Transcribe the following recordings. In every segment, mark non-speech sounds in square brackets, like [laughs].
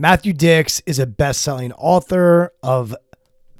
Matthew Dicks is a best selling author of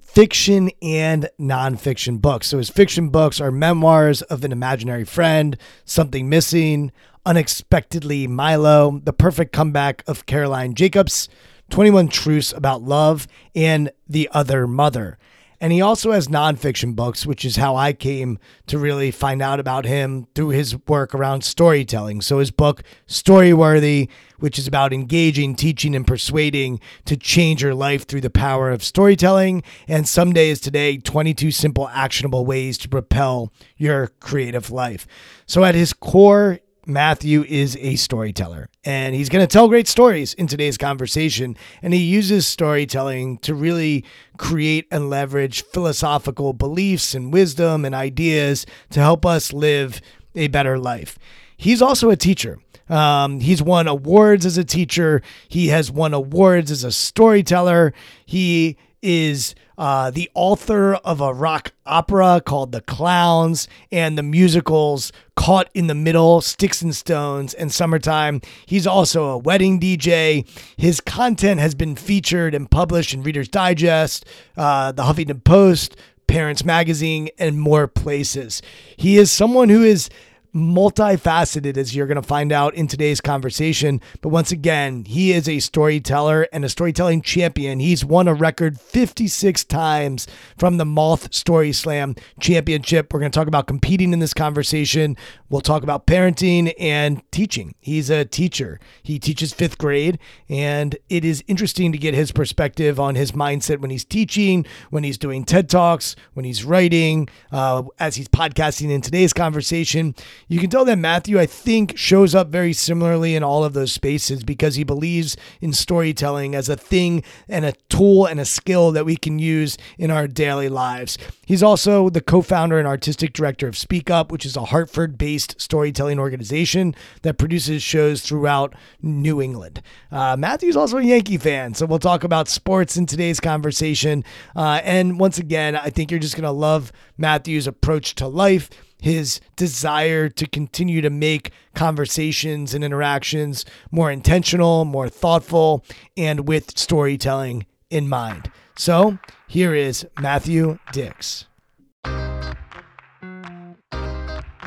fiction and nonfiction books. So his fiction books are memoirs of an imaginary friend, Something Missing, Unexpectedly Milo, The Perfect Comeback of Caroline Jacobs, 21 Truths About Love, and The Other Mother. And he also has nonfiction books, which is how I came to really find out about him through his work around storytelling. So his book, Storyworthy, which is about engaging, teaching, and persuading to change your life through the power of storytelling. And Someday is Today 22 Simple Actionable Ways to Propel Your Creative Life. So at his core, Matthew is a storyteller and he's going to tell great stories in today's conversation. And he uses storytelling to really create and leverage philosophical beliefs and wisdom and ideas to help us live a better life. He's also a teacher. Um, he's won awards as a teacher. He has won awards as a storyteller. He is uh, the author of a rock opera called The Clowns and the musicals Caught in the Middle, Sticks and Stones, and Summertime. He's also a wedding DJ. His content has been featured and published in Reader's Digest, uh, the Huffington Post, Parents Magazine, and more places. He is someone who is multifaceted, as you're going to find out in today's conversation. But once again, he is a storyteller and a storytelling champion. He's won a record 56 times from the Moth Story Slam Championship. We're going to talk about competing in this conversation, We'll talk about parenting and teaching. He's a teacher. He teaches fifth grade, and it is interesting to get his perspective on his mindset when he's teaching, when he's doing TED Talks, when he's writing, uh, as he's podcasting in today's conversation. You can tell that Matthew, I think, shows up very similarly in all of those spaces because he believes in storytelling as a thing and a tool and a skill that we can use in our daily lives. He's also the co founder and artistic director of Speak Up, which is a Hartford based storytelling organization that produces shows throughout New England. Uh, Matthew's also a Yankee fan, so we'll talk about sports in today's conversation. Uh, and once again, I think you're just going to love Matthew's approach to life his desire to continue to make conversations and interactions more intentional, more thoughtful, and with storytelling in mind. So here is Matthew Dicks.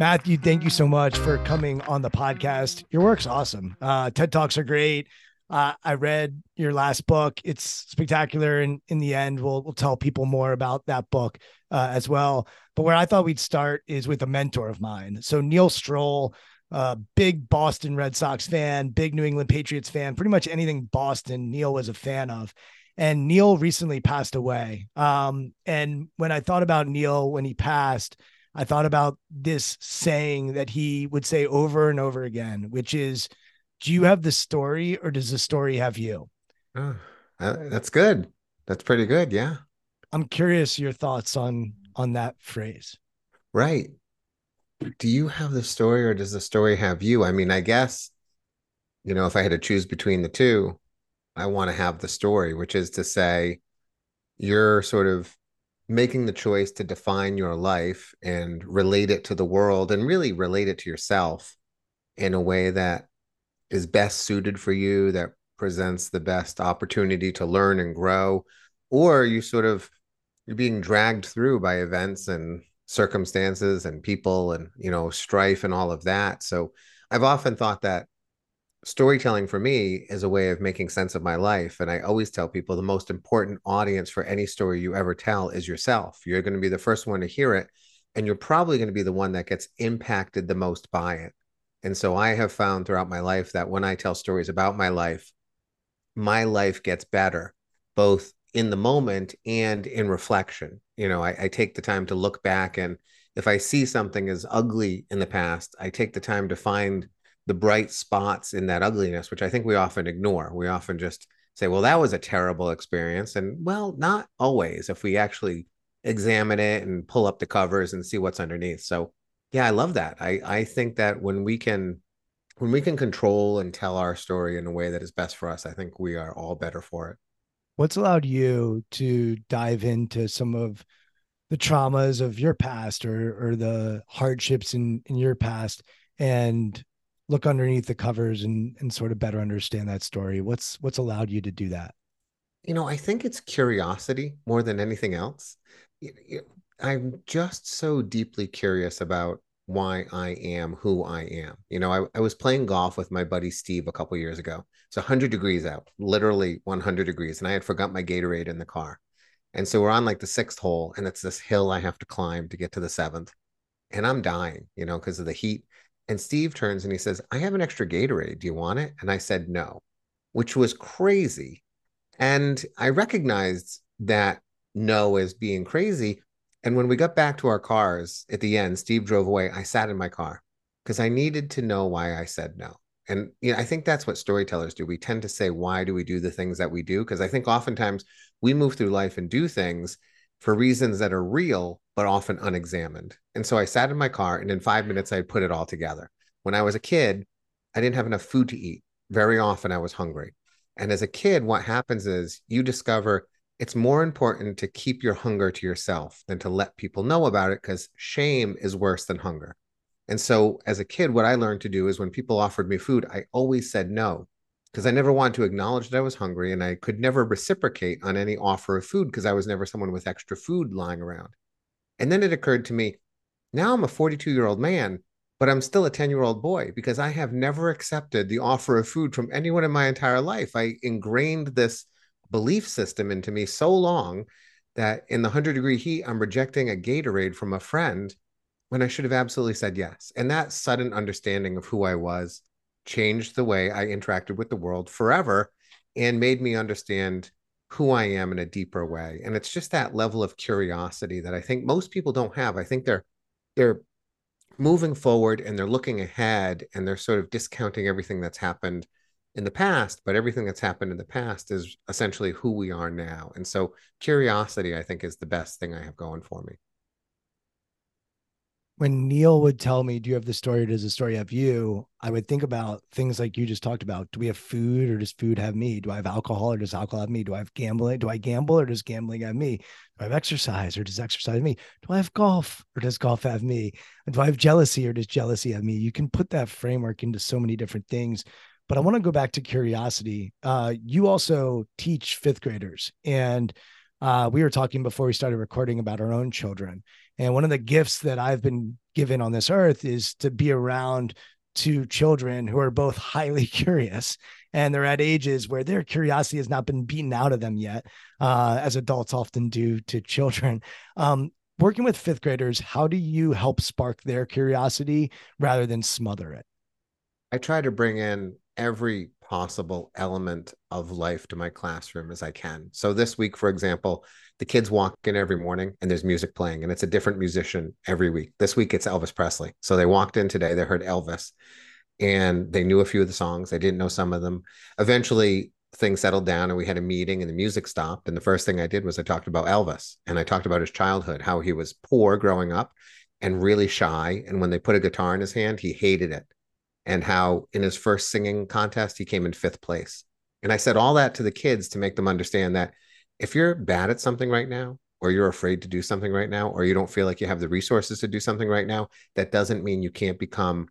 Matthew, thank you so much for coming on the podcast. Your work's awesome. Uh, TED Talks are great. Uh, I read your last book. It's spectacular. And in the end, we'll, we'll tell people more about that book uh, as well. But where I thought we'd start is with a mentor of mine. So, Neil Strohl, uh, big Boston Red Sox fan, big New England Patriots fan, pretty much anything Boston, Neil was a fan of. And Neil recently passed away. Um, and when I thought about Neil when he passed, I thought about this saying that he would say over and over again, which is, Do you have the story or does the story have you? Oh, uh, that's good. That's pretty good. Yeah. I'm curious your thoughts on on that phrase. Right. Do you have the story or does the story have you? I mean, I guess, you know, if I had to choose between the two, I want to have the story, which is to say, you're sort of making the choice to define your life and relate it to the world and really relate it to yourself in a way that is best suited for you, that presents the best opportunity to learn and grow, or you sort of you're being dragged through by events and circumstances and people and you know strife and all of that. So I've often thought that storytelling for me is a way of making sense of my life. And I always tell people the most important audience for any story you ever tell is yourself. You're going to be the first one to hear it, and you're probably going to be the one that gets impacted the most by it. And so I have found throughout my life that when I tell stories about my life, my life gets better, both in the moment and in reflection. You know, I, I take the time to look back and if I see something as ugly in the past, I take the time to find the bright spots in that ugliness, which I think we often ignore. We often just say, well, that was a terrible experience. And well, not always if we actually examine it and pull up the covers and see what's underneath. So yeah, I love that. I, I think that when we can when we can control and tell our story in a way that is best for us, I think we are all better for it. What's allowed you to dive into some of the traumas of your past or or the hardships in in your past and look underneath the covers and and sort of better understand that story what's what's allowed you to do that? You know i think it's curiosity more than anything else. I'm just so deeply curious about why i am who i am. You know i, I was playing golf with my buddy steve a couple years ago. It's 100 degrees out literally 100 degrees and i had forgot my gatorade in the car. And so we're on like the sixth hole and it's this hill i have to climb to get to the seventh. And i'm dying you know because of the heat and Steve turns and he says, I have an extra Gatorade. Do you want it? And I said, no, which was crazy. And I recognized that no as being crazy. And when we got back to our cars at the end, Steve drove away. I sat in my car because I needed to know why I said no. And you know, I think that's what storytellers do. We tend to say, why do we do the things that we do? Because I think oftentimes we move through life and do things for reasons that are real, but often unexamined. And so I sat in my car and in five minutes, I had put it all together. When I was a kid, I didn't have enough food to eat. Very often I was hungry. And as a kid, what happens is you discover it's more important to keep your hunger to yourself than to let people know about it because shame is worse than hunger. And so as a kid, what I learned to do is when people offered me food, I always said no because I never wanted to acknowledge that I was hungry and I could never reciprocate on any offer of food because I was never someone with extra food lying around. And then it occurred to me now I'm a 42 year old man, but I'm still a 10 year old boy because I have never accepted the offer of food from anyone in my entire life. I ingrained this belief system into me so long that in the 100 degree heat, I'm rejecting a Gatorade from a friend when I should have absolutely said yes. And that sudden understanding of who I was changed the way I interacted with the world forever and made me understand who I am in a deeper way. And it's just that level of curiosity that I think most people don't have. I think they're they're moving forward and they're looking ahead and they're sort of discounting everything that's happened in the past, but everything that's happened in the past is essentially who we are now. And so curiosity, I think, is the best thing I have going for me when Neil would tell me, Do you have the story or does the story have you? I would think about things like you just talked about. Do we have food or does food have me? Do I have alcohol or does alcohol have me? Do I have gambling? Do I gamble or does gambling have me? Do I have exercise or does exercise me? Do I have golf or does golf have me? Do I have jealousy or does jealousy have me? You can put that framework into so many different things. But I want to go back to curiosity. Uh, you also teach fifth graders. And uh, we were talking before we started recording about our own children. And one of the gifts that I've been given on this earth is to be around two children who are both highly [laughs] curious and they're at ages where their curiosity has not been beaten out of them yet, uh, as adults often do to children. Um, working with fifth graders, how do you help spark their curiosity rather than smother it? I try to bring in every possible element of life to my classroom as I can. So this week, for example, the kids walk in every morning and there's music playing and it's a different musician every week. This week it's Elvis Presley. So they walked in today, they heard Elvis and they knew a few of the songs. They didn't know some of them. Eventually things settled down and we had a meeting and the music stopped. And the first thing I did was I talked about Elvis and I talked about his childhood, how he was poor growing up and really shy. And when they put a guitar in his hand, he hated it and how in his first singing contest he came in fifth place. And I said all that to the kids to make them understand that if you're bad at something right now, or you're afraid to do something right now, or you don't feel like you have the resources to do something right now, that doesn't mean you can't become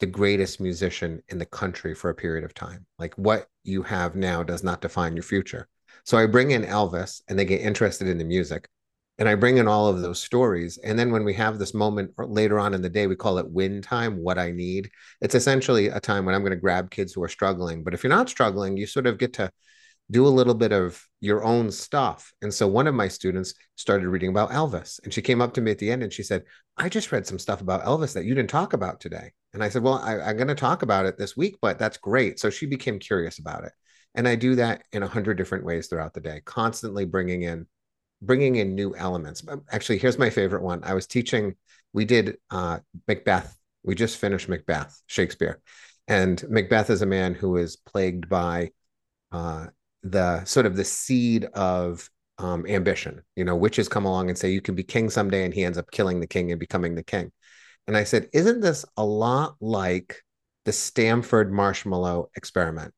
the greatest musician in the country for a period of time. Like what you have now does not define your future. So I bring in Elvis and they get interested in the music and I bring in all of those stories. And then when we have this moment later on in the day, we call it win time, what I need. It's essentially a time when I'm going to grab kids who are struggling. But if you're not struggling, you sort of get to do a little bit of your own stuff. And so one of my students started reading about Elvis. And she came up to me at the end and she said, I just read some stuff about Elvis that you didn't talk about today. And I said, Well, I, I'm going to talk about it this week, but that's great. So she became curious about it. And I do that in a hundred different ways throughout the day, constantly bringing in bringing in new elements. Actually, here's my favorite one. I was teaching, we did uh, Macbeth. We just finished Macbeth, Shakespeare. And Macbeth is a man who is plagued by uh, the sort of the seed of um, ambition. You know, witches come along and say, you can be king someday. And he ends up killing the king and becoming the king. And I said, isn't this a lot like the Stanford marshmallow experiment?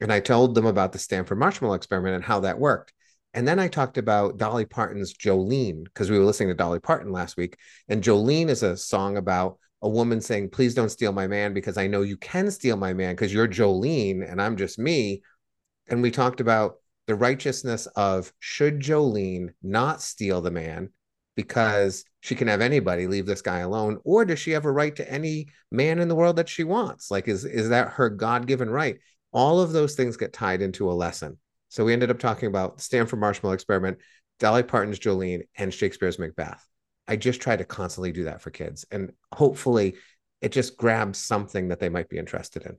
And I told them about the Stanford marshmallow experiment and how that worked. And then I talked about Dolly Parton's Jolene because we were listening to Dolly Parton last week. And Jolene is a song about a woman saying, Please don't steal my man because I know you can steal my man because you're Jolene and I'm just me. And we talked about the righteousness of should Jolene not steal the man because she can have anybody leave this guy alone or does she have a right to any man in the world that she wants like is is that her god-given right all of those things get tied into a lesson so we ended up talking about the Stanford Marshmallow Experiment, Dolly Parton's Jolene, and Shakespeare's Macbeth. I just try to constantly do that for kids. And hopefully it just grabs something that they might be interested in.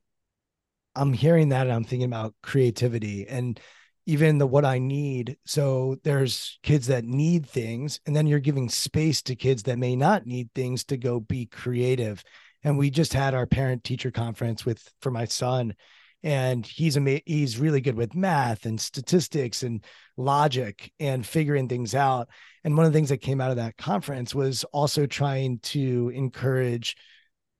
I'm hearing that and I'm thinking about creativity and even the what I need. So there's kids that need things, and then you're giving space to kids that may not need things to go be creative. And we just had our parent teacher conference with for my son and he's ama- he's really good with math and statistics and logic and figuring things out. And one of the things that came out of that conference was also trying to encourage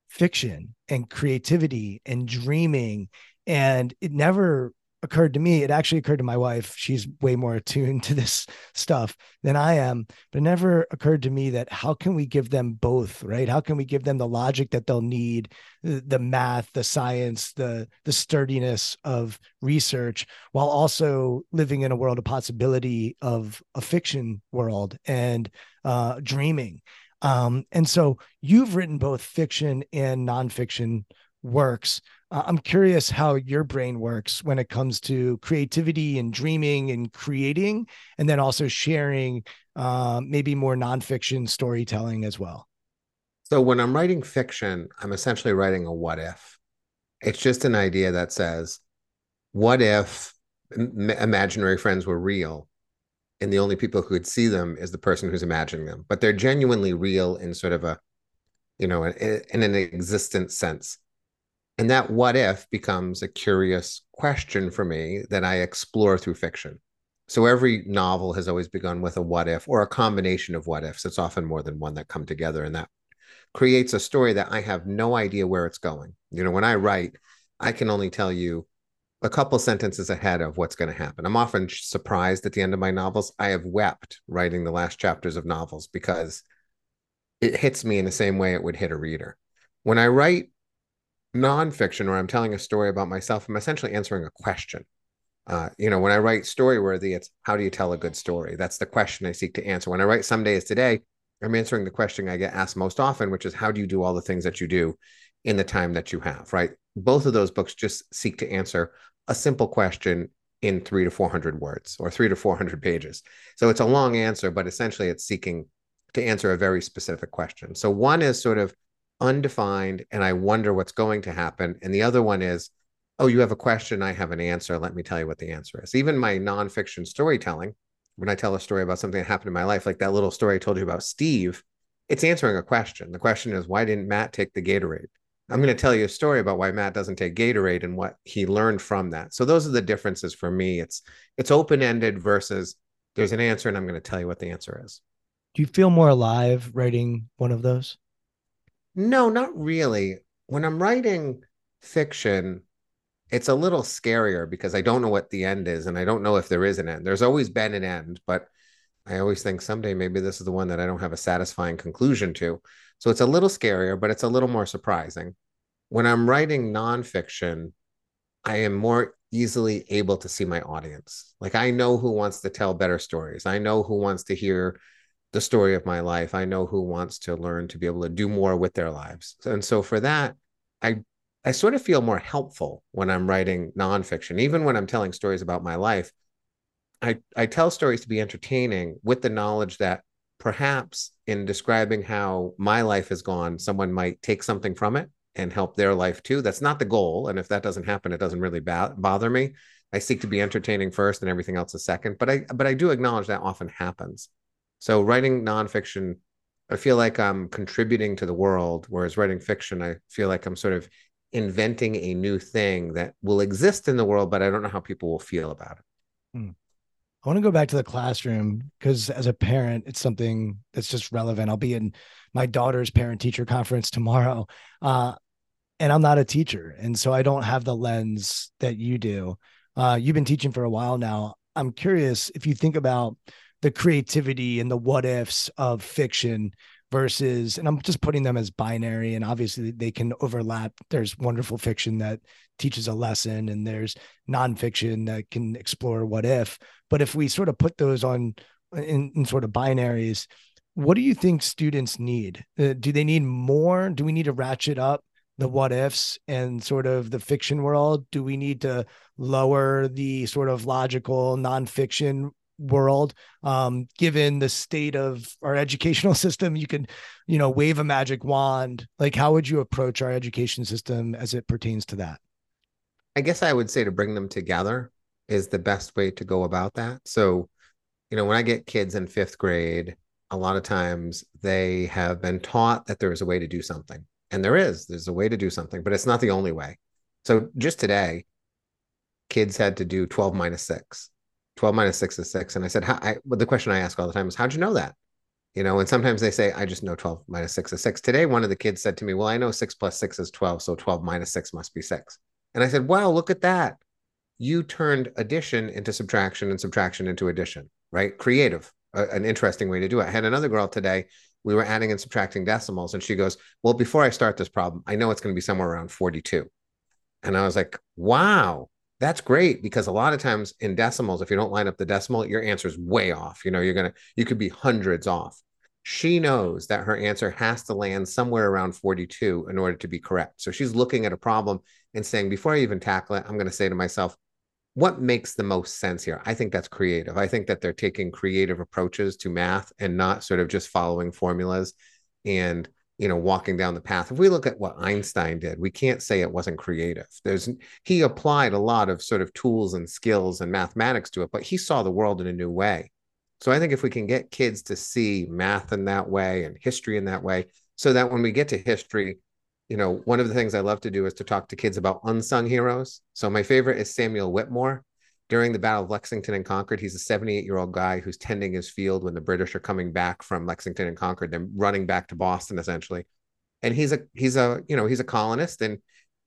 fiction and creativity and dreaming. And it never occurred to me, it actually occurred to my wife. She's way more attuned to this stuff than I am, but it never occurred to me that how can we give them both, right? How can we give them the logic that they'll need, the math, the science, the the sturdiness of research, while also living in a world of possibility of a fiction world and uh, dreaming. Um, and so you've written both fiction and nonfiction works. Uh, I'm curious how your brain works when it comes to creativity and dreaming and creating, and then also sharing uh, maybe more nonfiction storytelling as well. So when I'm writing fiction, I'm essentially writing a what if. It's just an idea that says, what if m- imaginary friends were real and the only people who could see them is the person who's imagining them, but they're genuinely real in sort of a, you know, in, in an existent sense. And that what if becomes a curious question for me that I explore through fiction. So every novel has always begun with a what if or a combination of what ifs. It's often more than one that come together. And that creates a story that I have no idea where it's going. You know, when I write, I can only tell you a couple sentences ahead of what's going to happen. I'm often surprised at the end of my novels. I have wept writing the last chapters of novels because it hits me in the same way it would hit a reader. When I write nonfiction or I'm telling a story about myself, I'm essentially answering a question. Uh, you know, when I write Storyworthy, it's how do you tell a good story? That's the question I seek to answer. When I write Someday's Today, I'm answering the question I get asked most often, which is how do you do all the things that you do in the time that you have, right? Both of those books just seek to answer a simple question in three to 400 words or three to 400 pages. So it's a long answer, but essentially it's seeking to answer a very specific question. So one is sort of undefined and I wonder what's going to happen. And the other one is, oh, you have a question, I have an answer. Let me tell you what the answer is. Even my nonfiction storytelling, when I tell a story about something that happened in my life, like that little story I told you about Steve, it's answering a question. The question is, why didn't Matt take the Gatorade? I'm going to tell you a story about why Matt doesn't take Gatorade and what he learned from that. So those are the differences for me. It's it's open ended versus there's an answer and I'm going to tell you what the answer is. Do you feel more alive writing one of those? No, not really. When I'm writing fiction, it's a little scarier because I don't know what the end is and I don't know if there is an end. There's always been an end, but I always think someday maybe this is the one that I don't have a satisfying conclusion to. So it's a little scarier, but it's a little more surprising. When I'm writing nonfiction, I am more easily able to see my audience. Like I know who wants to tell better stories. I know who wants to hear the story of my life. I know who wants to learn to be able to do more with their lives. And so for that, I I sort of feel more helpful when I'm writing nonfiction, even when I'm telling stories about my life. I, I tell stories to be entertaining with the knowledge that perhaps in describing how my life has gone, someone might take something from it and help their life too. That's not the goal. And if that doesn't happen, it doesn't really ba- bother me. I seek to be entertaining first and everything else a second. But I but I do acknowledge that often happens. So writing nonfiction, I feel like I'm contributing to the world, whereas writing fiction, I feel like I'm sort of inventing a new thing that will exist in the world, but I don't know how people will feel about it. Hmm. I want to go back to the classroom because as a parent, it's something that's just relevant. I'll be in my daughter's parent teacher conference tomorrow. Uh, and I'm not a teacher. And so I don't have the lens that you do. Uh, you've been teaching for a while now. I'm curious if you think about the creativity and the what ifs of fiction versus and i'm just putting them as binary and obviously they can overlap. There's wonderful fiction that teaches a lesson and there's nonfiction that can explore what if. But if we sort of put those on in, in sort of binaries what do you think students need? Uh, do they need more? Do we need to ratchet up the what ifs and sort of the fiction world? Do we need to lower the sort of logical nonfiction world um, given the state of our educational [laughs] system you can you know wave a magic wand. Like how would you approach our education system as it pertains to that? I guess i would say to bring them together is the best way to go about that. So you know when i get kids in fifth grade a lot of times they have been taught that there is a way to do something and there is there's a way to do something but it's not the only way. So just today kids had to do 12 minus 6 12 minus 6 is 6 and i said how I, well, the question i ask all the time is how'd you know that? You know and sometimes they say i just know 12 minus 6 is 6 today one of the kids said to me well i know 6 plus 6 is 12 so 12 minus 6 must be 6 and i said wow look at that. You turned addition into subtraction and subtraction into addition right? Creative an interesting way to do it. I had another girl today we were adding and subtracting decimals and she goes well before i start this problem i know it's going to be somewhere around 42 and i was like wow that's great because a lot of times in decimals, if you don't line up the decimal, your answer is way off. You know, you're to, you could be hundreds off. She knows that her answer has to land somewhere around 42 in order to be correct. So she's looking at a problem and saying, before I even tackle it, I'm going to say to myself, what makes the most sense here? I think that's creative. I think that they're taking creative approaches to math and not sort of just following formulas. And you know, walking down the path. If we look at what Einstein did, we can't say it wasn't creative. There's he applied a lot of sort of tools and skills and mathematics to it, but he saw the world in a new way. So I think if we can get kids to see math in that way and history in that way, so that when we get to history, you know, one of the things I love to do is to talk to kids about unsung heroes. So my favorite is Samuel Whittemore. During the Battle of Lexington and Concord, he's a 78 year old guy who's tending his field when the British are coming back from Lexington and Concord. They're running back to Boston essentially, and he's a he's a you know he's a colonist and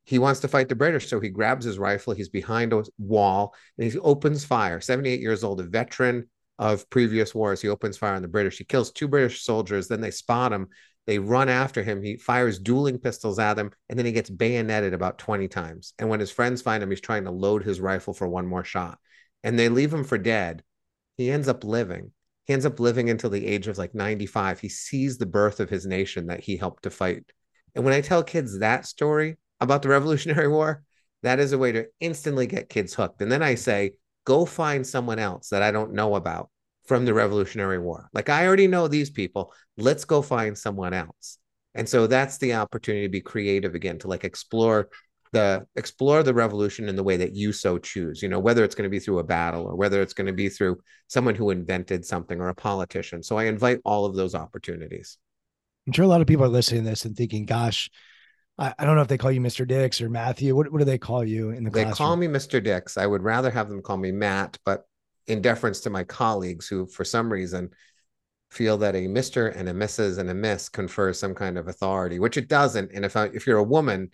he wants to fight the British. So he grabs his rifle. He's behind a wall and he opens fire. 78 years old, a veteran of previous wars. He opens fire on the British. He kills two British soldiers. Then they spot him. They run after him. He fires dueling pistols at them, and then he gets bayoneted about 20 times. And when his friends find him, he's trying to load his rifle for one more shot. And they leave him for dead. He ends up living. He ends up living until the age of like 95. He sees the birth of his nation that he helped to fight. And when I tell kids that story about the [laughs] Revolutionary War, that is a way to instantly get kids hooked. And then I say, go find someone else that I don't know about from the Revolutionary War. Like I already know these people. Let's go find someone else. And so that's the opportunity to be creative again, to like explore the explore the revolution in the way that you so choose. You know, whether it's going to be through a battle or whether it's going to be through someone who invented something or a politician. So I invite all of those opportunities. I'm sure a lot of people are listening to this and thinking, gosh, I, I don't know if they call you Mr. Dicks or Matthew. What, what do they call you in the They classroom? call me Mr. Dicks. I would rather have them call me Matt, but in deference to my colleagues who, for some reason, feel that a Mr. and a Mrs. and a Miss confers some kind of authority, which it doesn't. And if I, if you're a woman,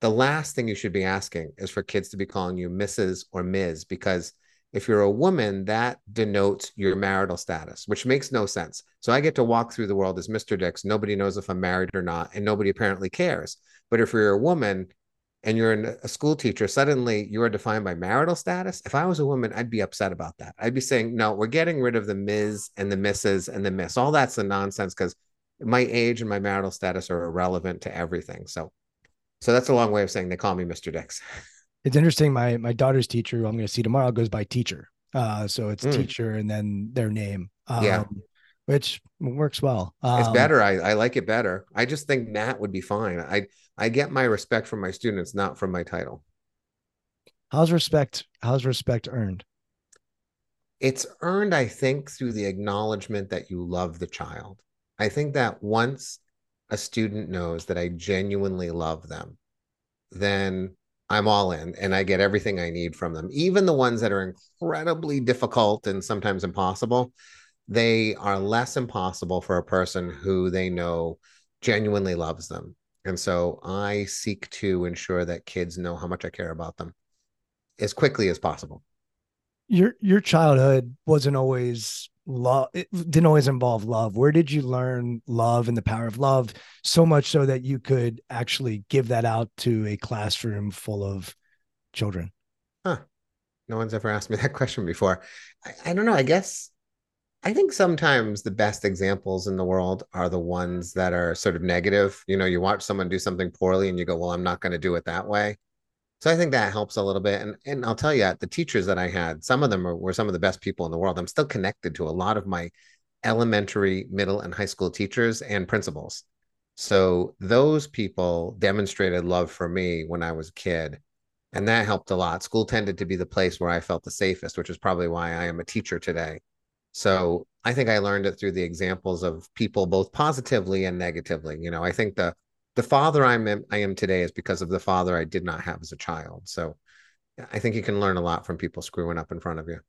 the last thing you should be asking is for kids to be calling you Mrs. or Ms. Because if you're a woman, that denotes your marital status, which makes no sense. So I get to walk through the world as Mr. Dicks. Nobody knows if I'm married or not, and nobody apparently cares. But if you're a woman, and you're a school teacher, suddenly you are defined by marital status. If I was a woman, I'd be upset about that. I'd be saying, no, we're getting rid of the Ms. and the Mrs. and the Miss. All that's a nonsense because my age and my marital status are irrelevant to everything. So, so that's a long way of saying they call me Mr. Dicks. It's interesting. My my daughter's teacher, who I'm going to see tomorrow, goes by teacher. Uh, so it's Mm. teacher and then their name. Um, Yeah. which works well. Um, It's better. I, I like it better. I just think Matt would be fine. I I get my respect from my students, not from my title. How's respect? How's respect earned? it's earned, I think, through the acknowledgement that you love the child. I think that once a student knows that I genuinely love them, then I'm all in and I get everything I need from them. Even the ones that are incredibly difficult and sometimes impossible, they are less impossible for a person who they know genuinely loves them. And so I seek to ensure that kids know how much I care about them as quickly as possible. Your your childhood wasn't always love. It didn't always involve love. Where did you learn love and the power of love so much so that you could actually give that out to a classroom full of children? Huh. No one's ever asked me [laughs] that question before. I, I don't know. I guess I think sometimes the best examples in the world are the ones that are sort of negative. You know, you watch someone do something poorly and you go, well, I'm not going to do it that way. So I think that helps a little bit. And and I'll tell you, the teachers that I had, some of them are, were some of the best people in the world. I'm still connected to a lot of my elementary, middle, and high school teachers and principals. So those people demonstrated love for me when I was a kid. And that helped a lot. School tended to be the place where I felt the safest, which is probably why I am a teacher today. So I think I learned it through the examples of people both positively and negatively. You know, I think the the father I'm I am today is because of the father I did not have as a child. So I think you can learn a lot from people screwing up in front of you.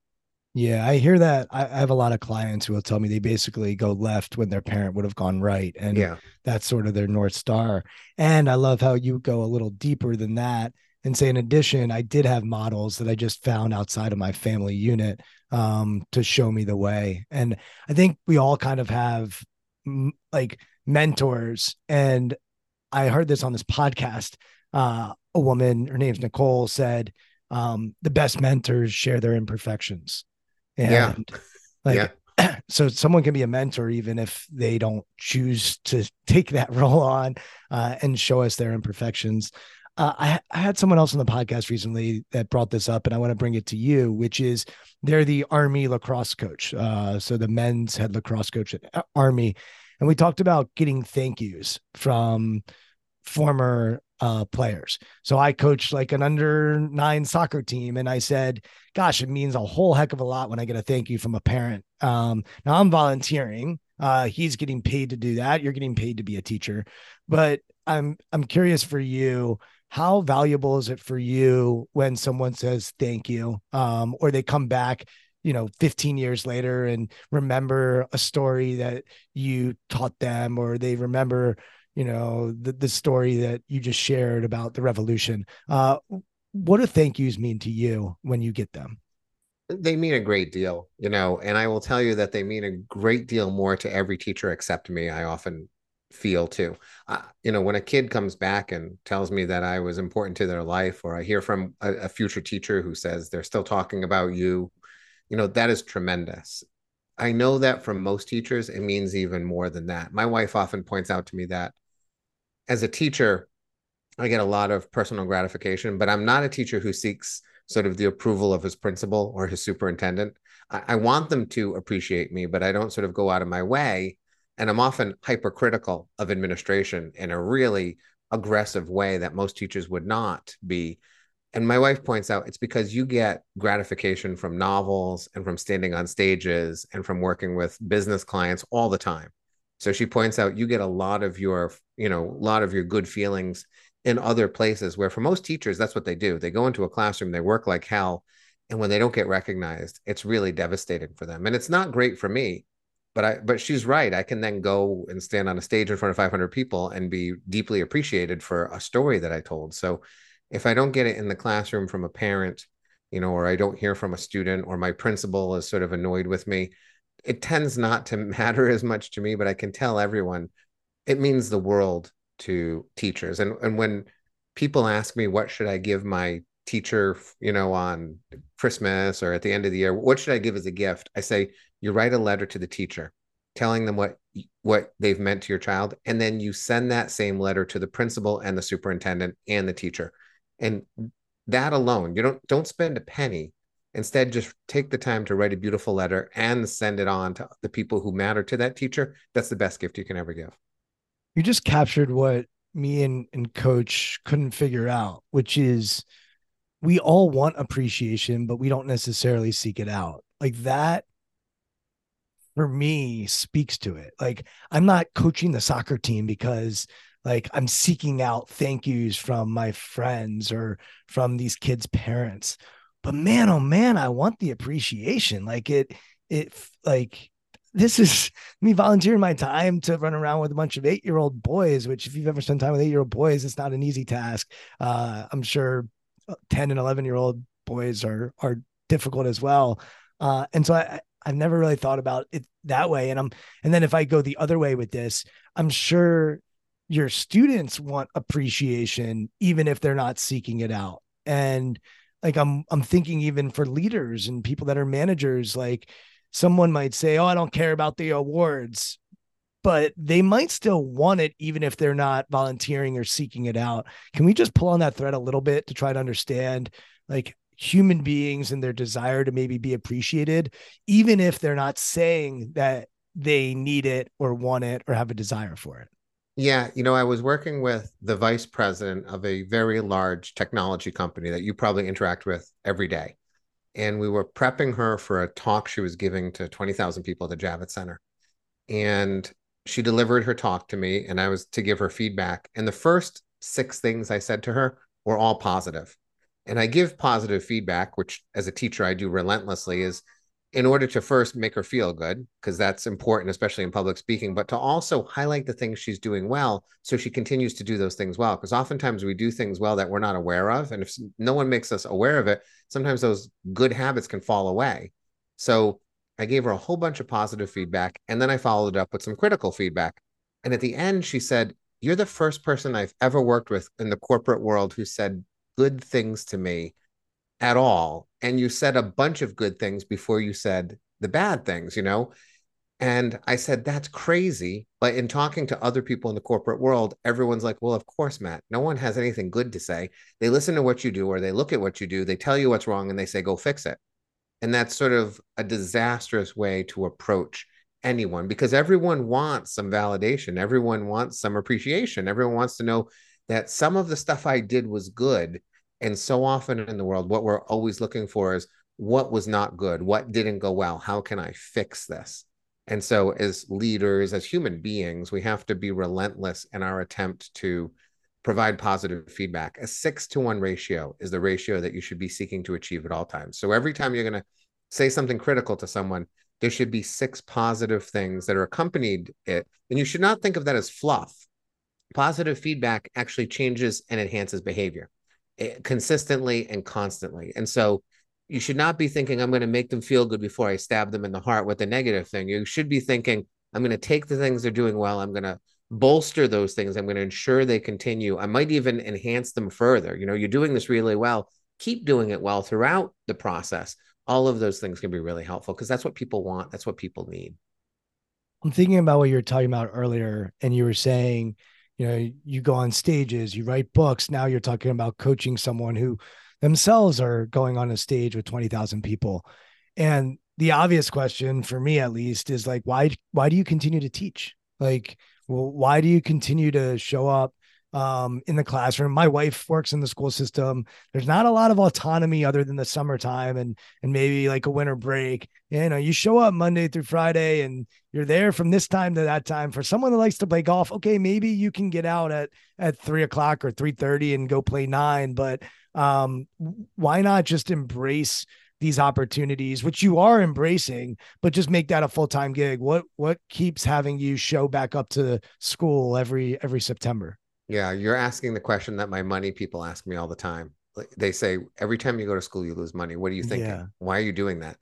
Yeah, I hear that. I, I have a lot of clients who will tell me they basically go left when their parent would have gone right. And Yeah. that's sort of their North Star. And I love how you go a little deeper than that and say, in addition, I did have models that I just found outside of my family unit um, to show me the way. And I think we all kind of have like mentors. And I heard this on this podcast. Uh, a woman, her name's Nicole, said, um, the best mentors share their imperfections. And [laughs] Yeah. like, [clears throat] so someone can be a mentor even if they don't choose to [laughs] take that role on uh, and show us their imperfections. Uh, I, I had someone else on the podcast recently that brought this up, and I want to bring it to you, which is they're the Army lacrosse coach. Uh, so the men's head lacrosse coach at Army. and we talked about getting thank yous from former uh, players. So I coached like an under nine soccer team, and I said, "Gosh, it means a whole heck of a lot when I get a thank you from a parent." Um, now I'm volunteering. Uh, he's getting paid to do that. You're getting paid to be a teacher, but I'm I'm curious for you. How valuable is it for you when someone says thank you, um, or they come back you know 15 years later and remember a story that you taught them or they remember you know the, the story that you just shared about the revolution. Uh, what do thank yous mean to you when you get them? They mean a great deal you know and i will tell you that they mean a great deal more to every teacher except me. I often feel too uh, you know when a kid comes back and tells me that i was important to their life or i hear from a, a future teacher who says they're still talking about you you know that is tremendous i know that from most teachers it means even more than that my wife often points out to me that as a teacher, I get a lot of personal gratification, but I'm not a teacher who seeks sort of the approval of his principal or his superintendent. I, I, want them to appreciate me, but I don't sort of go out of my way. And I'm often hypercritical of administration in a really aggressive way that most teachers would not be. And my wife points out it's because you get gratification from novels and from standing on stages and from working with business clients all the time. So she points out you get a lot of your, you know, a lot of your good feelings in other places where for most teachers, that's what they do. They go into a classroom, they work like hell. And when they don't get recognized, it's really devastating for them. And it's not great for me. But I but she's right. I can then go and stand on a stage in front of 500 people and be deeply appreciated for a story that I told. So if I don't get it in the classroom from a parent, you know, or I don't hear from a student or my principal is sort of annoyed with me, it tends not to [laughs] matter as much to me, but I can tell everyone it means the world to teachers. And and when people ask me what should I give my teacher, you know, on Christmas or at the end of the year, what should I give as a gift? I say you write a letter to the teacher telling them what what they've meant to your child and then you send that same letter to the principal and the superintendent and the teacher. And that alone, you don't don't spend a penny Instead, just take the time to write a beautiful letter and send it on to the people who matter to that teacher. That's the best gift you can ever give. You just captured what me and, and coach couldn't figure out, which is we all want appreciation, but we don't necessarily seek it out. Like that for me speaks to it. Like I'm not coaching the soccer team because like I'm seeking out thank yous from my friends or from these kids' parents. But man oh man i want the appreciation. Like it it like this is [laughs] me volunteering my time to run around with a bunch of eight year old boys which if you've ever spent time with eight year old boys it's not an easy task. Uh, i'm sure uh, 10 and 11 year old boys are are difficult as well. Uh, and so i i've never really thought about it that way. And i'm and then if i go the other way with this i'm sure your students want appreciation even if they're not seeking it out. And like i'm i'm thinking even for leaders and people that are managers like someone might say oh i don't care about the awards but they might still want it even if they're not volunteering or seeking it out. Can we just pull on that thread a little bit to try to understand like human beings and their desire to maybe be appreciated even if they're not saying that they need it or want it or have a desire for it yeah, you know, I was working with the vice president of a very large technology company that you probably interact with every day. And we were prepping her for a talk she was giving to 20,000 people at the Javits Center. And she delivered her talk to me, and I was to give her feedback. And the first six things I said to her were all positive. And I give positive feedback, which as a teacher I do relentlessly, is in order to first make her feel good, because that's important, especially in public speaking, but to also highlight the things she's doing well so she continues to do those things well. Because oftentimes we do things well that we're not aware of. And if no one makes us aware of it, sometimes those good habits can fall away. So I gave her a whole bunch of positive feedback. And then I followed it up with some critical feedback. And at the end, she said, You're the first person I've ever worked with in the corporate world who said good things to me at all and you said a bunch of good things before you said the bad things you know and i said that's crazy but in talking to other people in the corporate world everyone's like well of course matt no one has anything good to say they listen to what you do or they look at what you do they tell you what's wrong and they say go fix it and that's sort of a disastrous way to approach anyone because everyone wants some validation. Everyone wants some appreciation. Everyone wants to know that some of the stuff I did was good. And so often in the world, what we're always looking for is what was not good? What didn't go well? How can I fix this? And so, as leaders, as human beings, we have to be relentless in our attempt to provide positive feedback. A six to one ratio is the ratio that you should be seeking to achieve at all times. So, every time you're going to say something critical to someone, there should be six positive things that are accompanied it. And you should not think of that as fluff. Positive feedback actually changes and enhances behavior eh, consistently and constantly. And so, you should not be thinking i'm going to make them feel good before i stab them in the heart with a negative thing. You should be thinking i'm going to take the things they're doing well i'm going to bolster those things i'm going to ensure they continue i might even enhance them further. You know you're doing this really well keep doing it well throughout the process. All of those things can be really helpful because that's what people want that's what people need. I'm thinking about what you were talking about earlier and you were saying you know you go on stages you write books now you're talking about coaching someone who themselves are going on a stage with 20,000 people. And the obvious question for me at least is like why why do you continue to teach? Like well, why do you continue to show up um, in the classroom. My wife works in the school system. There's not a lot of autonomy other than the summertime and and maybe like a winter break. You know, you show up Monday through Friday and you're there from this time to that time. For someone that likes to play golf, okay, maybe you can get out at at three o'clock or three thirty and go play nine. But um, why not just embrace these opportunities, which you are embracing, but just make that a full time gig? What what keeps having you show back up to school every every September? Yeah, you're asking the question that my money people ask me all the time. They say every time you go to school, you lose money. What are you thinking? Yeah. Why are you doing that?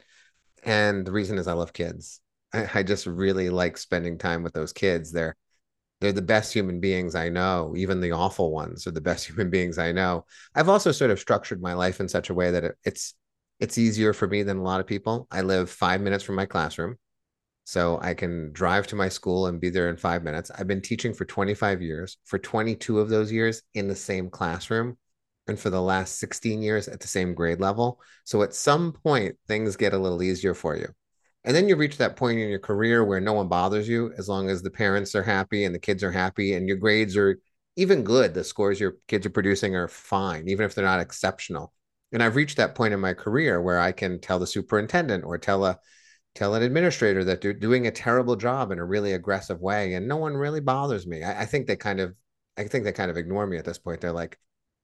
And the reason is I love kids. I, I just really like spending time with those kids. They're they're the best human beings I know. Even the awful ones are the [laughs] best human beings I know. I've also sort of structured my life in such a way that it, it's it's easier for me than a lot of people. I live five minutes from my classroom, so I can drive to my school and be there in five minutes. I've been teaching for 25 years. For 22 of those years in the same classroom, and for the last 16 years at the same grade level. So at some point, things get a little easier for you. And then you reach that point in your career where no one bothers you as long as the parents are happy and the kids are happy and your grades are even good. The scores your kids are producing are fine, even if they're not exceptional. And I've reached that point in my career where I can tell the superintendent or tell a tell an administrator that they're doing a terrible job in a really aggressive way, and no one really bothers me. I, I think they kind of I think they kind of ignore me at this point. They're like,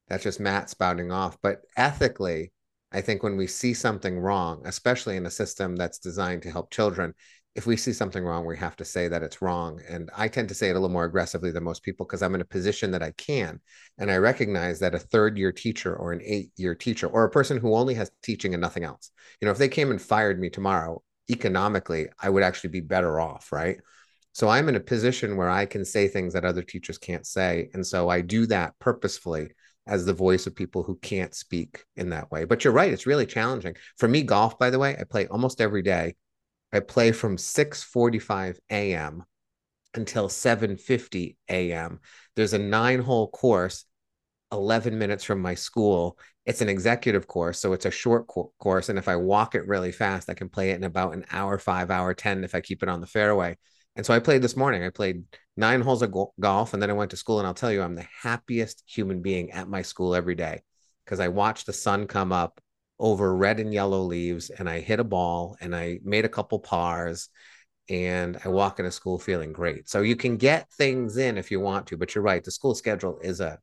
that's just Matt spouting off. But ethically, I think when we see something wrong, especially in a system that's designed to help children, if we see something wrong, we have to say that it's wrong. And I tend to say it a little more aggressively than most people because I'm in a position that I can. And I recognize that a third year teacher or an eight year teacher or a person who only has teaching and nothing else, you know, if they came and fired me tomorrow, economically, I would actually be better off, right? So I'm in a position where I can say things that other teachers can't say. And so I do that purposefully as the voice of people who can't speak in that way. But you're right, it's really challenging. For me, golf, by the way, I play almost every day. I play from 6:45 a.m. until 7:50 a.m. There's a nine-hole course 11 minutes from my school. It's an executive course, so it's a short co- course and if I walk it really fast, I can play it in about an hour, 5 hour 10 if I keep it on the fairway. And so I played this morning. I played nine holes of go- golf and then I went to school. And I'll tell you, I'm the happiest human being at my school every day because I watched the sun come up over red and yellow leaves and I hit a ball and I made a couple pars and I walk into school feeling great. So you can get things in if you want to, but you're right. The school schedule is a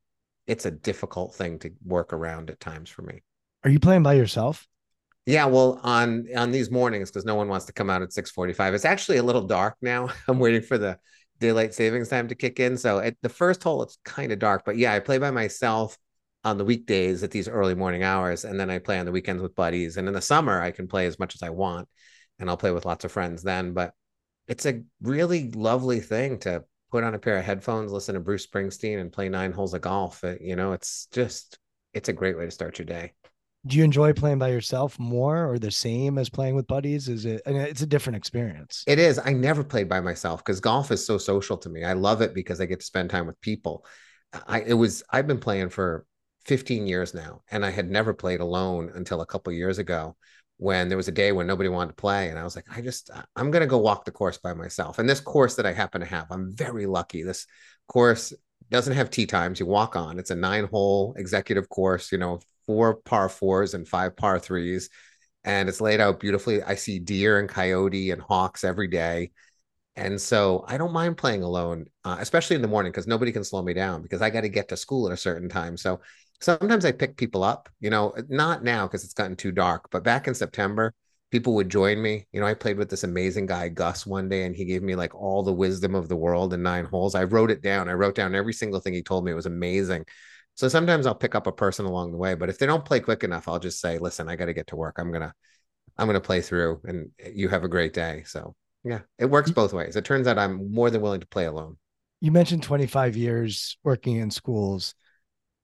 it's a difficult thing to work around at times for me. Are you playing by yourself? Yeah, well, on on these mornings because no one wants to come out at six forty five. It's actually a little dark now. [laughs] I'm waiting for the daylight savings time to kick in. So at the first hole, it's kind of dark. But yeah, I play by myself on the weekdays at these early morning hours, and then I play on the weekends with buddies. And in the summer, I can play as much as I want, and I'll play with lots of friends then. But it's a really lovely thing to put on a pair of headphones, listen to Bruce Springsteen, and play nine holes of golf. Uh, you know, it's just it's a great way to start your day. Do you enjoy playing by yourself more or the same as playing with buddies? Is it I mean, it's a different experience. It is. I never played by myself because golf is so social to me. I love it because i get to spend time with people. I it was i've been playing for 15 years now and i had never played alone until a couple years ago when there was a day when nobody wanted to play and i was like i just i'm going to go walk the course by myself. And this course that i happen to have i'm very lucky. This course doesn't have tee times you walk on. It's a nine hole executive course you know four par fours and five par threes and it's laid out beautifully. I see deer and coyote and hawks every day and so i don't mind playing alone uh, especially in the morning because nobody can slow me down because i got to get to school at a certain time. So sometimes I pick people up, you know, not now because it's gotten too dark, but back in September, people would join me. You know, I played with this amazing guy, Gus, one day, and he gave me like all the wisdom of the world in nine holes. I wrote it down. I wrote down every single thing he told me. It was amazing. So sometimes I'll pick up a person along the way, but if they don't play quick enough, I'll just say, listen, I got to get to work. I'm going to, I'm going to play through and you have a great day. So yeah, it works both ways. It turns out I'm more than willing to play alone. You mentioned 25 years working in schools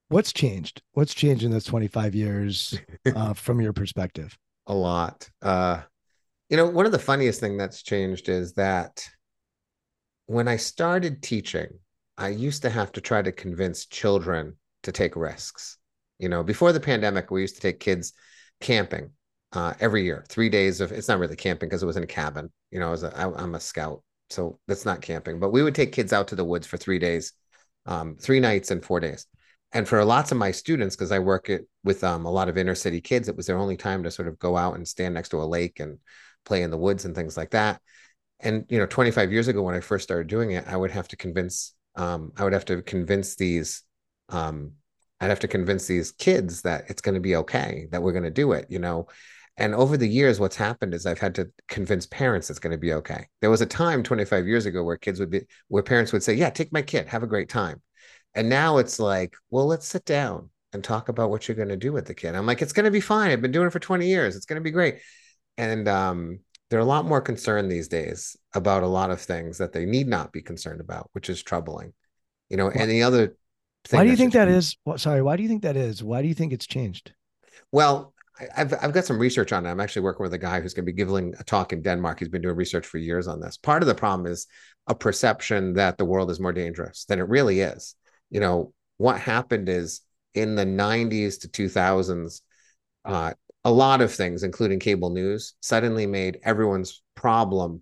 what's changed? What's changed in those 25 years [laughs] uh, from your perspective? A lot. Uh, you know, one of the funniest thing that's changed is that when I started teaching, I used to have to try to convince children to take risks. You know, before the pandemic, we used to take kids camping uh, every year, three days of. It's not really camping because it was in a cabin. You know, I was a, I, I'm a scout, so that's not camping. But we would take kids out to the woods for three days, um, three nights and four days and for lots of my students because i work it with um, a lot of inner city kids it was their only time to sort of go out and stand next to a lake and play in the woods and things like that. And you know 25 years ago when i first started doing it i would have to convince um, i would have to convince these um, i'd have to convince these kids that it's going to be okay that we're going to do it you know? And over the years what's happened is i've had to convince parents it's going to be okay. There was a time 25 years ago where kids would be where parents would say yeah take my kid have a great time and now it's like, well, let's sit down and talk about what you're going to do with the kid. I'm like, it's going to be fine. I've been doing it for 20 years. It's going to be great. And um, they're a lot more concerned these days about a lot of things that they need not be concerned about, which is troubling. You know, and the other thing Why do you think that is? Well, sorry, why do you think that is? Why do you think it's changed? Well, I've I've got some research on it. I'm actually working with a guy who's going to be giving a talk in Denmark. He's been doing research for years on this. Part of the problem is a perception that the world is more dangerous than it really is you know, what happened is in the 90s to 2000s, uh, a lot of things, including cable news, suddenly made everyone's problem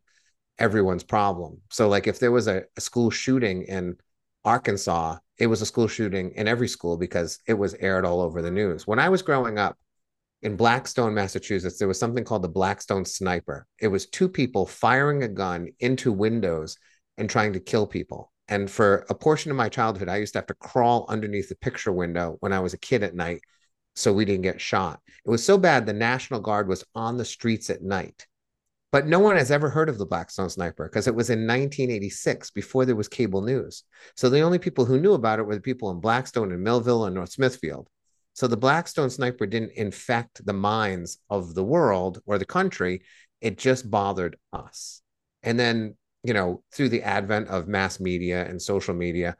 everyone's problem. So, like, if there was a, a school shooting in Arkansas, it was a school shooting in every school because it was aired all over the news. When I was growing up in Blackstone, Massachusetts, there was something called the Blackstone Sniper. It was two people firing a gun into windows and trying to kill people. And for a portion of my childhood, I used to have to crawl underneath the picture window when I was a kid at night so we didn't get shot. It was so bad the National Guard was on the streets at night. But no one has ever heard of the Blackstone Sniper because it was in 1986 before there was cable news. So the only people who knew about it were the people in Blackstone and Millville and North Smithfield. So the Blackstone Sniper didn't infect the minds of the world or the country. It just bothered us. And then you know, through the advent of mass media and social media,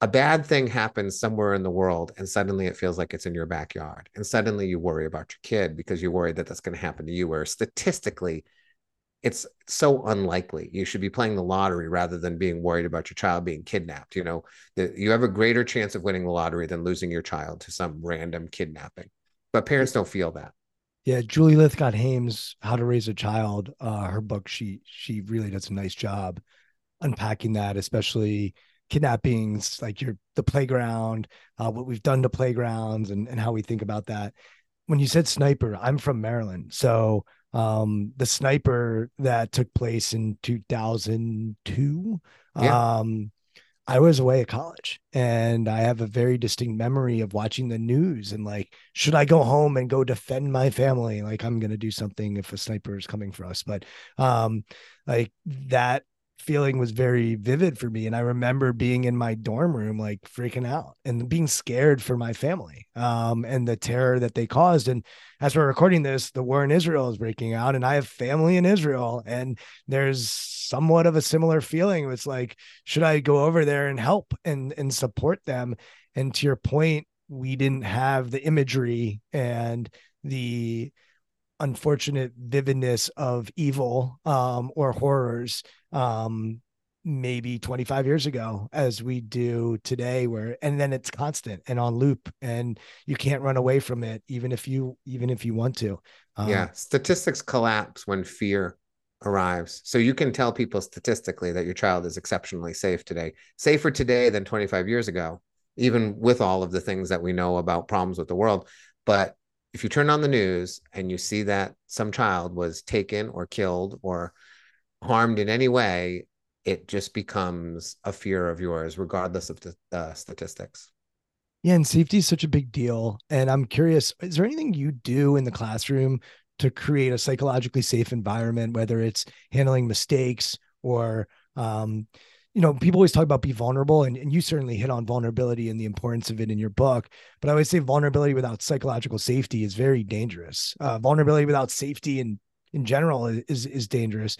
a bad thing happens somewhere in the world and suddenly it feels like it's in your backyard. And suddenly you worry about your kid because you're worried that that's going to happen to you. Where statistically, it's so unlikely. You should be playing the lottery rather than being worried about your child being kidnapped. You know, the, you have a greater chance of winning the lottery than losing your child to some random kidnapping. But parents don't feel that. Yeah, Julie Lythcott-Haims, How to Raise a Child, uh, her book, she she really does a nice job unpacking that, especially kidnappings, like your the playground, uh, what we've done to playgrounds and, and how we think about that. When you said sniper, I'm from Maryland. So um the sniper that took place in 2002 yeah. um I was away at college and I have a very distinct memory of watching the news and like, should I go home and go defend my family? Like, I'm going to do something if a sniper is coming for us. But, um, like that feeling was very vivid for me and i remember being in my dorm room like freaking out and being scared for my family um, and the terror that they caused and as we're recording this the war in israel is breaking out and i have family in israel and there's somewhat of a similar feeling it's like should i go over there and help and and support them? And to your point we didn't have the imagery and the unfortunate vividness of evil um, or horrors um, maybe 25 years ago as we do today where and then it's constant and on loop and you can't run away from it even if you even if you want to. Um, yeah statistics collapse when fear arrives. So you can tell people statistically that your child is exceptionally safe today. Safer today than 25 years ago even with all of the things that we know about problems with the world. But if you turn on the news and you see that some child was taken or killed or harmed in any way it just becomes a fear of yours, regardless of the uh, statistics. Yeah, and safety is such a big deal. And I'm curious, is there anything you do in the classroom to create a psychologically safe environment, whether it's handling mistakes or, um, you know, people always talk about be vulnerable, and, and you certainly hit on vulnerability and the importance of it in your book. But I always say vulnerability without psychological safety is very dangerous. Uh, vulnerability without safety and in general is is dangerous.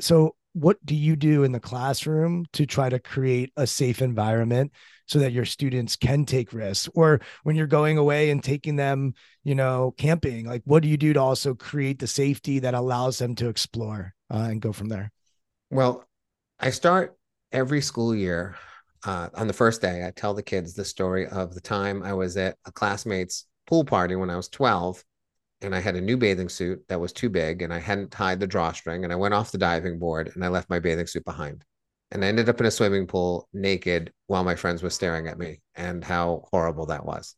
So what do you do in the classroom to try to create a safe environment so that your students can take risks or when you're going away and taking them you know camping like what do you do to also create the safety that allows them to explore uh, and go from there well i start every school year uh, on the first day i tell the kids the story of the time i was at a classmate's pool party when i was 12 and I had a new bathing suit that was too big and I hadn't tied the drawstring and I went off the diving board and I left my bathing suit behind. And I ended up in a swimming pool naked while my friends were staring at me and how horrible that was.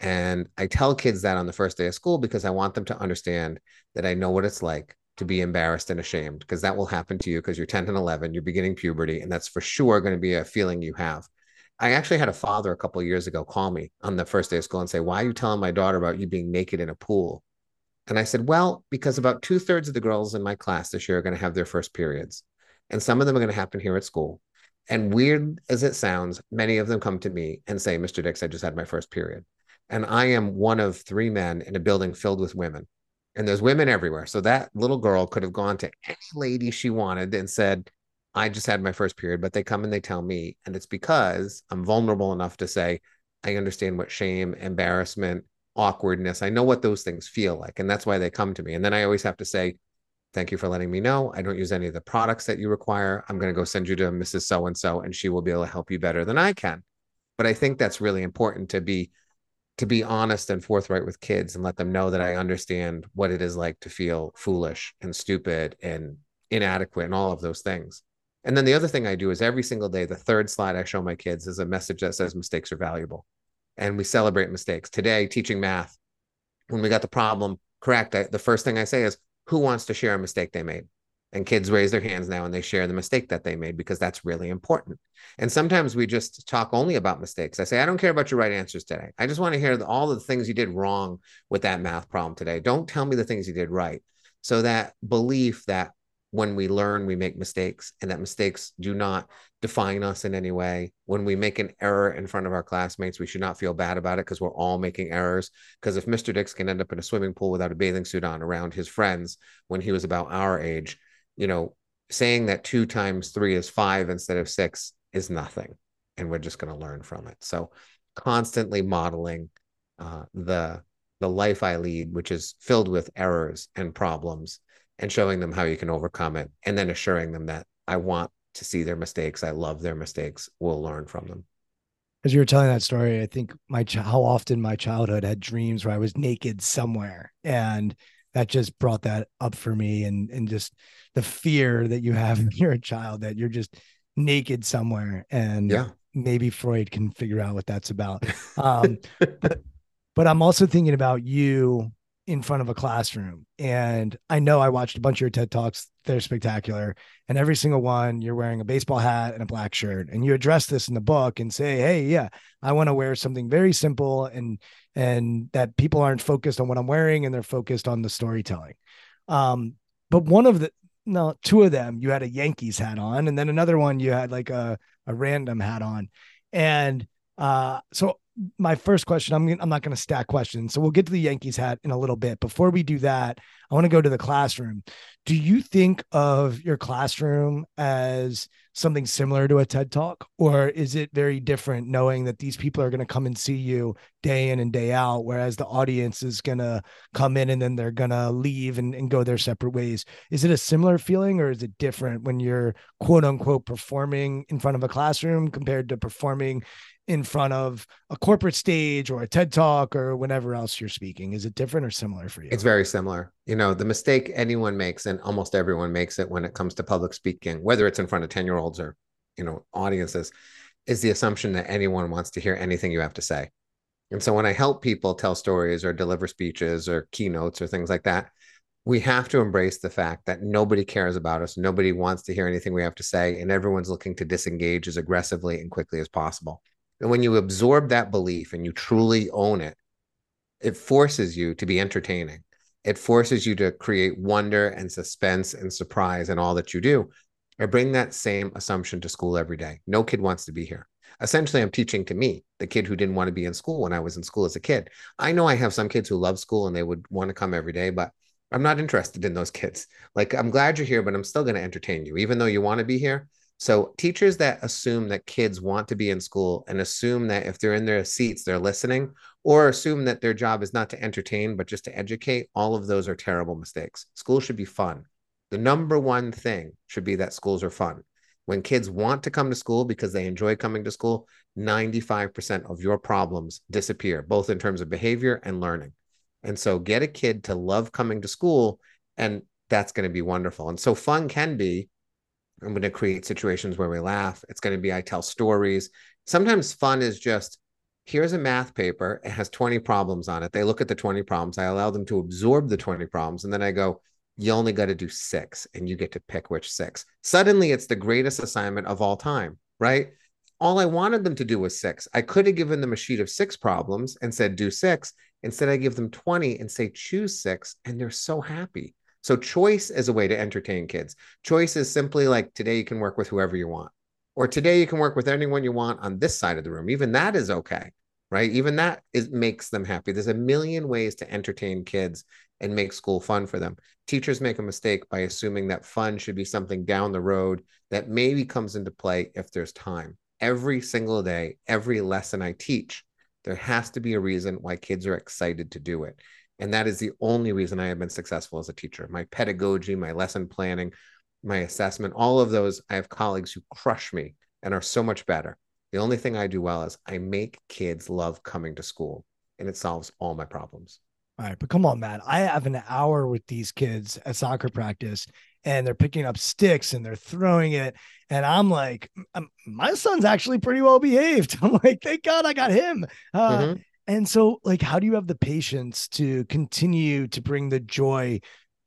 And I tell kids that on the first day of school because I want them to understand that I know what it's like to be embarrassed and ashamed because that will happen to you because you're 10 and 11, you're beginning puberty, and that's for sure going to be a feeling you have. I actually had a father a couple years ago call me on the first day of school and say, Why are you telling my daughter about you being naked in a pool? And I said, well, because about two thirds of the girls in my class this year are going to have their first periods. And some of them are going to happen here at school. And weird as it sounds, many of them come to me and say, Mr. Dicks, I just had my first period. And I am one of three men in a building filled with women. And there's women everywhere. So that little girl could have gone to any lady she wanted and said, I just had my first period, but they come and they tell me. And it's because I'm vulnerable enough to say, I understand what shame, embarrassment, awkwardness. I know what those things feel like. And that's why they come to me. And then I always have to say, thank you for letting me know. I don't use any of the products that you require. I'm going to go send you to Mrs. So and so, and she will be able to help you better than I can. But I think that's really important to be to be honest and forthright with kids and let them know that I understand what it is like to feel foolish and stupid and inadequate and all of those things. And then the other thing I do is every single day, the third slide I show my kids is a message that says mistakes are valuable and we celebrate mistakes. Today, teaching math, when we got the problem correct, I, the first thing I say is, who wants to share a mistake they made? And kids raise their hands now and they share the mistake that they made because that's really important. And sometimes we just talk only about mistakes. I say, I don't care about your right answers today. I just want to hear all the things you did wrong with that math problem today. Don't tell me the things you did right. So that belief that when we learn, we make mistakes, and that mistakes do not define us in any way. When we make an error in front of our classmates, we should not feel bad about it because we're all making errors. Because if Mr. Dicks can end up in a swimming pool without a bathing suit on around his friends when he was about our age, you know, saying that two times three is five instead of six is nothing. And we're just going to learn from it. So constantly modeling uh, the the life I lead, which is filled with errors and problems and showing them how you can overcome it and then assuring them that I want to see their mistakes. I love their mistakes. We'll learn from them. As you were telling that story, I think my how often my childhood had dreams where I was naked somewhere, and that just brought that up for me, and and just the fear that you have when you're a child that you're just naked somewhere, and yeah, maybe Freud can figure out what that's about. [laughs] Um, but, but I'm also thinking about you in front of a classroom. And I know I watched a bunch of your TED Talks. They're spectacular. And every single one, you're wearing a baseball hat and a black shirt. And you address this in the book and say, Hey, yeah, I want to wear something very simple and and that people aren't focused on what I'm wearing and they're focused on the storytelling. Um, but one of the no, two of them, you had a Yankees hat on, and then another one you had like a, a random hat on. And uh, so my first question, I'm I'm not going to stack questions, so we'll get to the Yankees hat in a little bit. Before we do that, I want to go to the classroom. Do you think of your classroom as something similar to a TED Talk, or is it very different, knowing that these people are going to come and see you day in and day out, whereas the audience is going to come in and then they're going to leave and, and go their separate ways? Is it a similar feeling, or is it different when you're quote unquote performing in front of a classroom compared to performing in front of a corporate stage or a TED talk or whenever else you're speaking? Is it different or similar for you? It's very similar. You know, the mistake anyone makes, and almost everyone makes it when it comes to public speaking, whether it's in front of 10 year olds or, you know, audiences, is the assumption that anyone wants to hear anything you have to say. And so when I help people tell stories or deliver speeches or keynotes or things like that, we have to embrace the fact that nobody cares about us. Nobody wants to hear anything we have to say, and everyone's looking to disengage as aggressively and quickly as possible. And when you absorb that belief and you truly own it, it forces you to be entertaining. It forces you to create wonder and suspense and surprise in all that you do. I bring that same assumption to school every day. No kid wants to be here. Essentially, I'm teaching to me, the kid who didn't want to be in school when I was in school as a kid. I know I have some kids who love school and they would want to come every day, but I'm not interested in those kids. Like, I'm glad you're here, but I'm still going to entertain you. Even though you want to be here, so teachers that assume that kids want to be in school and assume that if they're in their seats, they're listening, or assume that their job is not to entertain, but just to educate, all of those are terrible mistakes. School should be fun. The number one thing should be that schools are fun. When kids want to come to school because they enjoy coming to school, 95% of your problems disappear, both in terms of behavior and learning. And so get a kid to love coming to school, and that's going to be wonderful. And so fun can be I'm going to create situations where we laugh. It's going to be I tell stories. Sometimes fun is just here's a math paper. It has 20 problems on it. They look at the 20 problems. I allow them to absorb the 20 problems. And then I go, you only got to do six and you get to pick which six. Suddenly it's the greatest assignment of all time, right? All I wanted them to do was six. I could have given them a sheet of six problems and said, do six. Instead, I give them 20 and say, choose six. And they're so happy. So choice is a way to entertain kids. Choice is simply like today you can work with whoever you want, or today you can work with anyone you want on this side of the room. Even that is okay, right? Even that is makes them happy. There's a million ways to entertain kids and make school fun for them. Teachers make a mistake by assuming that fun should be something down the road that maybe comes into play if there's time. Every single day, every lesson I teach, there has to be a reason why kids are excited to do it. And that is the only reason I have been successful as a teacher. My pedagogy, my lesson planning, my assessment, all of those, I have colleagues who crush me and are so much better. The only thing I do well is I make kids love coming to school and it solves all my problems. All right, but come on, man. I have an hour with these kids at soccer practice and they're picking up sticks and they're throwing it. And I'm like, my son's actually pretty well behaved. [laughs] I'm like, thank God I got him. Uh, mm-hmm. And so, like, how do you have the patience to continue to bring the joy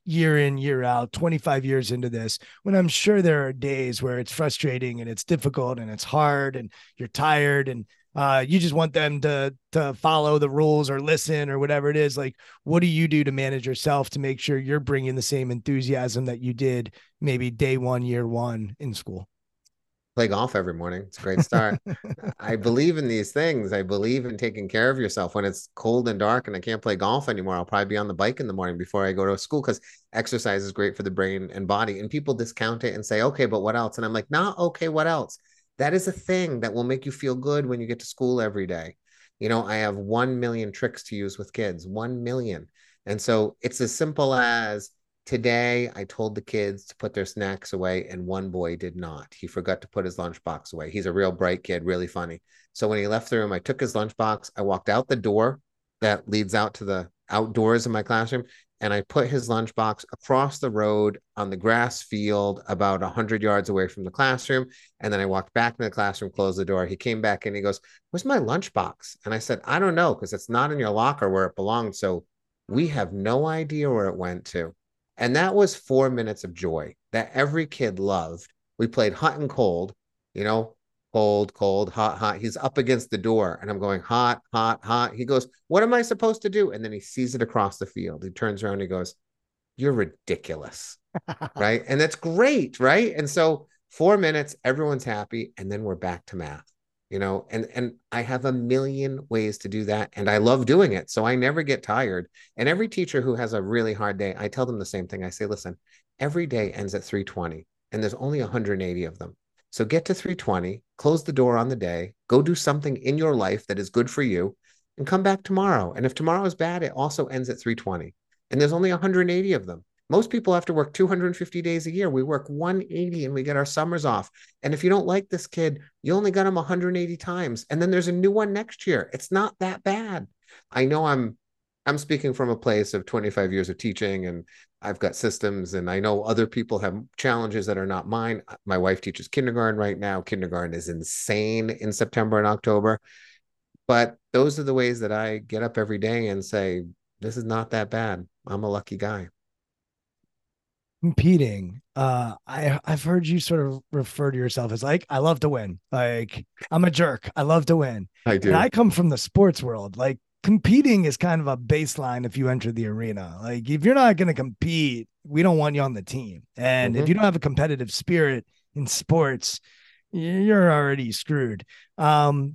year in, year out, 25 years into this, when I'm sure there are days where it's frustrating and it's difficult and it's hard and you're tired and uh, you just want them to to follow the rules or listen or whatever it is. Like, what do you do to manage yourself to make sure you're bringing the same enthusiasm that you did maybe day one, year one in school? Play golf every morning. It's a great start. I [laughs] believe in these things. I believe in taking care of yourself. When it's cold and dark and I can't play golf anymore, I'll probably be on the bike in the morning before I go to school because exercise is great for the brain and body. And people discount it and say, okay, but what else? And I'm like, not okay, what else? That is a thing that will make you feel good when you get to school every day. You know, I have 1 million tricks to use with kids, 1 million. And so it's as simple as Today, I told the kids to put their snacks away, and one boy did not. He forgot to put his lunchbox away. He's a real bright kid, really funny. So when he left the room, I took his lunchbox. I walked out the door that leads out to the outdoors in my classroom, and I put his lunchbox across the road on the grass field about 100 yards away from the classroom. And then I walked back in the classroom, closed the door. He came back and he goes, Where's my lunchbox? And I said, I don't know, because it's not in your locker where it belonged. So we have no idea where it went to. And that was four minutes of joy that every kid loved. We played hot and cold, you know, cold, cold, hot, hot. He's up against the door and I'm going hot, hot, hot. He goes, What am I supposed to do? And then he sees it across the field. He turns around and he goes, You're ridiculous. [laughs] right. And that's great. Right. And so four minutes, everyone's happy. And then we're back to math. You know and and i have a million ways to do that and i love doing it so i never get tired and every teacher who has a really hard day i tell them the same thing i say listen every day ends at 320 and there's only 180 of them so get to 320 close the door on the day go do something in your life that is good for you and come back tomorrow and if tomorrow is bad it also ends at 320 and there's only 180 of them most people have to work 250 days a year. We work 180 and we get our summers off. And if you don't like this kid, you only got him 180 times. And then there's a new one next year. It's not that bad. I know I'm I'm speaking from a place of 25 years of teaching and I've got systems and I know other people have challenges that are not mine. Uh, my wife teaches kindergarten right now. Kindergarten is insane in September and October. But those are the ways that I get up every day and say, this is not that bad. I'm a lucky guy competing uh i i've heard you sort of refer to yourself as like i love to win. Like i'm a jerk. I love to win. I do. And i come from the sports world. Like competing is kind of a baseline if you enter the arena. Like if you're not going to compete we don't want you on the team. And mm-hmm. if you don't have a competitive spirit in sports you're already screwed. Um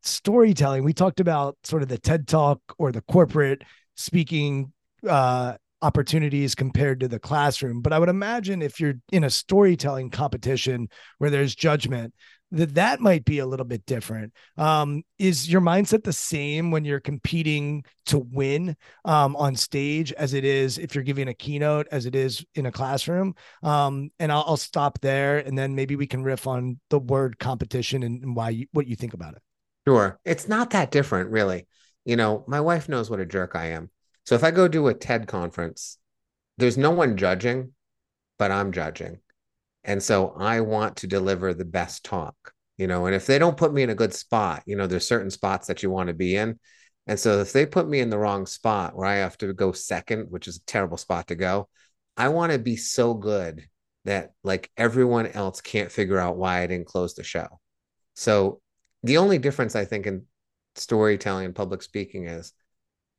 storytelling we talked about sort of the ted talk or the corporate speaking uh opportunities compared to the classroom. But I would imagine if you're in a storytelling competition where there's judgment, that that might be a little bit different. Um, is your mindset the same when you're competing to win um, on stage as it is if you're giving a keynote as it is in a classroom? Um, and I'll, I'll, stop there, and then maybe we can riff on the word competition and, and why you, what you think about it. Sure, it's not that different, really. You know, my wife knows what a jerk I am. So if I go do a TED conference, there's no one judging, but I'm judging. And so I want to deliver the best talk, you know, and if they don't put me in a good spot, you know, there's certain spots that you want to be in. And so if they put me in the wrong spot where I have to go second, which is a terrible spot to go, I want to be so good that like everyone else can't figure out why I didn't close the show. So the only difference I think in storytelling and public speaking is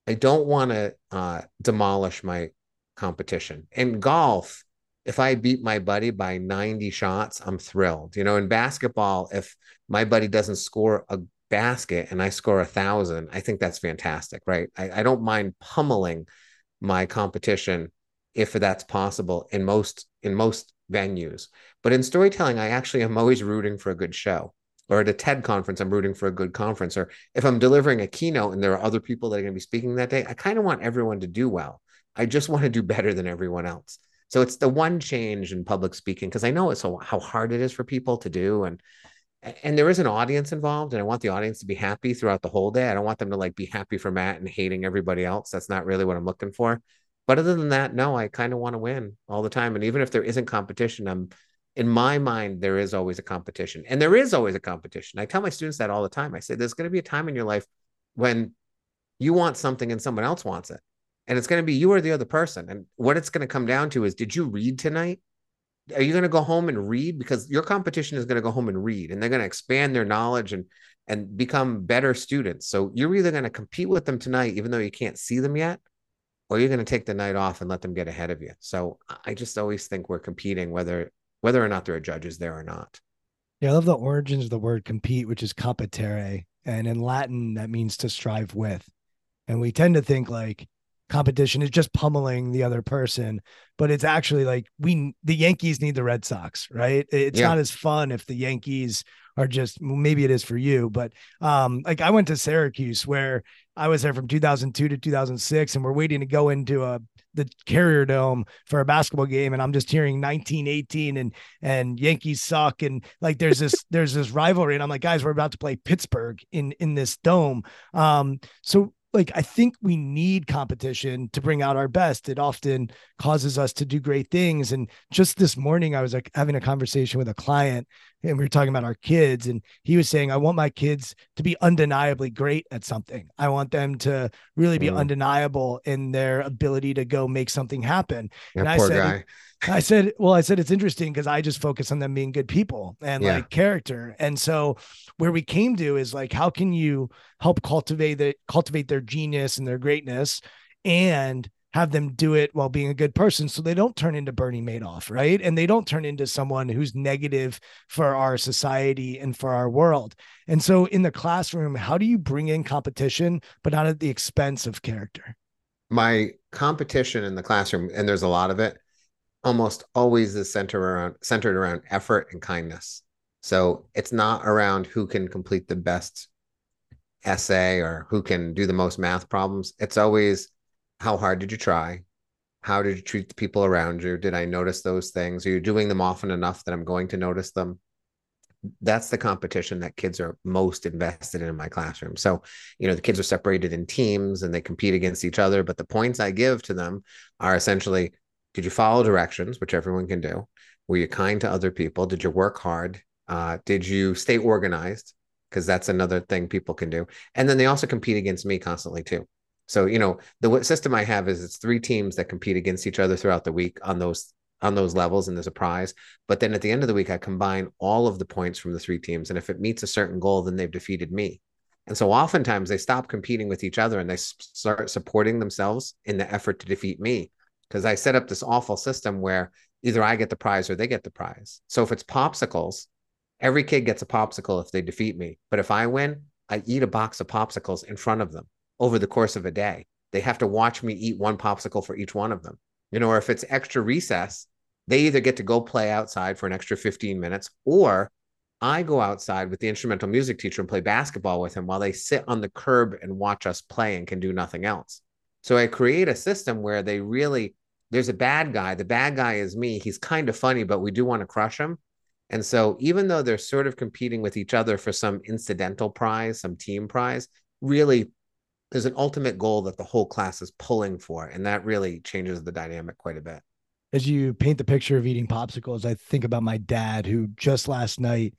I don't want to uh, demolish my competition. In golf, if I beat my buddy by 90 shots, I'm thrilled. You know, in basketball, if my buddy doesn't score a basket and I score a thousand, I think that's fantastic, right? I, I don't mind pummeling my competition if that's possible in most in most venues. But in storytelling, I actually am always rooting for a good show or at a TED conference, I'm rooting for a good conference. Or if I'm delivering a keynote and there are other people that are going to be speaking that day, I kind of want everyone to do well. I just want to do better than everyone else. So it's the one change in public speaking because I know it's so how hard it is for people to do and and there is an audience involved and I want the audience to be happy throughout the whole day. I don't want them to like be happy for Matt and hating everybody else. That's not really what I'm looking for. But other than that, no, I kind of want to win all the time. And even if there isn't competition, I'm in my mind, there is always a competition. And there is always a competition. I tell my students that all the time. I say, there's going to be a time in your life when you want something and someone else wants it. And it's going to be you or the other person. And what it's going to come down to is did you read tonight? Are you going to go home and read? Because your competition is going to go home and read and they're going to expand their knowledge and and become better students. So you're either going to compete with them tonight, even though you can't see them yet, or you're going to take the night off and let them get ahead of you. So I just always think we're competing, whether whether or not there are judges there or not. Yeah, I love the origins of the word compete, which is competere. And in Latin, that means to strive with. And we tend to think like competition is just pummeling the other person, but it's actually like we, the Yankees need the Red Sox, right? It's yeah. not as fun if the Yankees are just, maybe it is for you, but um, like I went to Syracuse where I was there from 2002 to 2006, and we're waiting to go into a the Carrier Dome for a basketball game, and I'm just hearing 1918 and and Yankees suck, and like there's this [laughs] there's this rivalry, and I'm like, guys, we're about to play Pittsburgh in in this dome. Um, so like I think we need competition to bring out our best. It often causes us to do great things. And just this morning, I was like having a conversation with a client, and we were talking about our kids, and he was saying, "I want my kids to be undeniably great at something. I want them to really be mm. undeniable in their ability to go make something happen." Yeah, and I said, guy. [laughs] I said, well, I said it's interesting because I just focus on them being good people and yeah. like character. And so where we came to is like, how can you help cultivate the cultivate their genius and their greatness and have them do it while being a good person so they don't turn into Bernie Madoff, right? And they don't turn into someone who's negative for our society and for our world. And so in the classroom, how do you bring in competition, but not at the expense of character? My competition in the classroom, and there's a lot of it, almost always is centered around centered around effort and kindness. So it's not around who can complete the best essay or who can do the most math problems. It's always how hard did you try? How did you treat the people around you? Did I notice those things? Are you doing them often enough that I'm going to notice them? That's the competition that kids are most invested in in my classroom. So, you know, the kids are separated in teams and they compete against each other. But the points I give to them are essentially did you follow directions, which everyone can do? Were you kind to other people? Did you work hard? Uh, did you stay organized? Because that's another thing people can do. And then they also compete against me constantly too. So, you know, the system I have is it's three teams that compete against each other throughout the week on those on those levels and there's a prize. But then at the end of the week, I combine all of the points from the three teams. And if it meets a certain goal, then they've defeated me. And so oftentimes they stop competing with each other and they start supporting themselves in the effort to defeat me. Because I set up this awful system where either I get the prize or they get the prize. So if it's popsicles, every kid gets a popsicle if they defeat me. But if I win, I eat a box of popsicles in front of them over the course of a day. They have to watch me eat one popsicle for each one of them. You know, or if it's extra recess, they either get to go play outside for an extra 15 minutes or I go outside with the instrumental music teacher and play basketball with him while they sit on the curb and watch us play and can do nothing else. So I create a system where they really, there's a bad guy. The bad guy is me. He's kind of funny, but we do want to crush him. And so even though they're sort of competing with each other for some incidental prize, some team prize, really there's an ultimate goal that the whole class is pulling for and that really changes the dynamic quite a bit. As you paint the picture of eating popsicles i think about my dad who just last night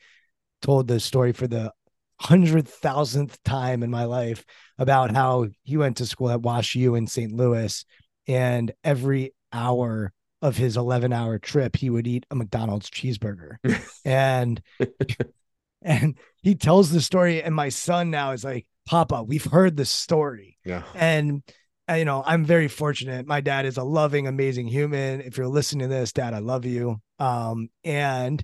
told the story for the hundred thousandth time in my life about how he went to school at wash u in st louis and every hour of his 11 hour trip he would eat a mcdonald's cheeseburger. [laughs] And [laughs] and he tells the story and my son now is like Papa, we've heard the story. Yeah. And uh, you know, I'm very fortunate. My dad is a loving, amazing human. If you're listening to this, Dad, I love you. Um, and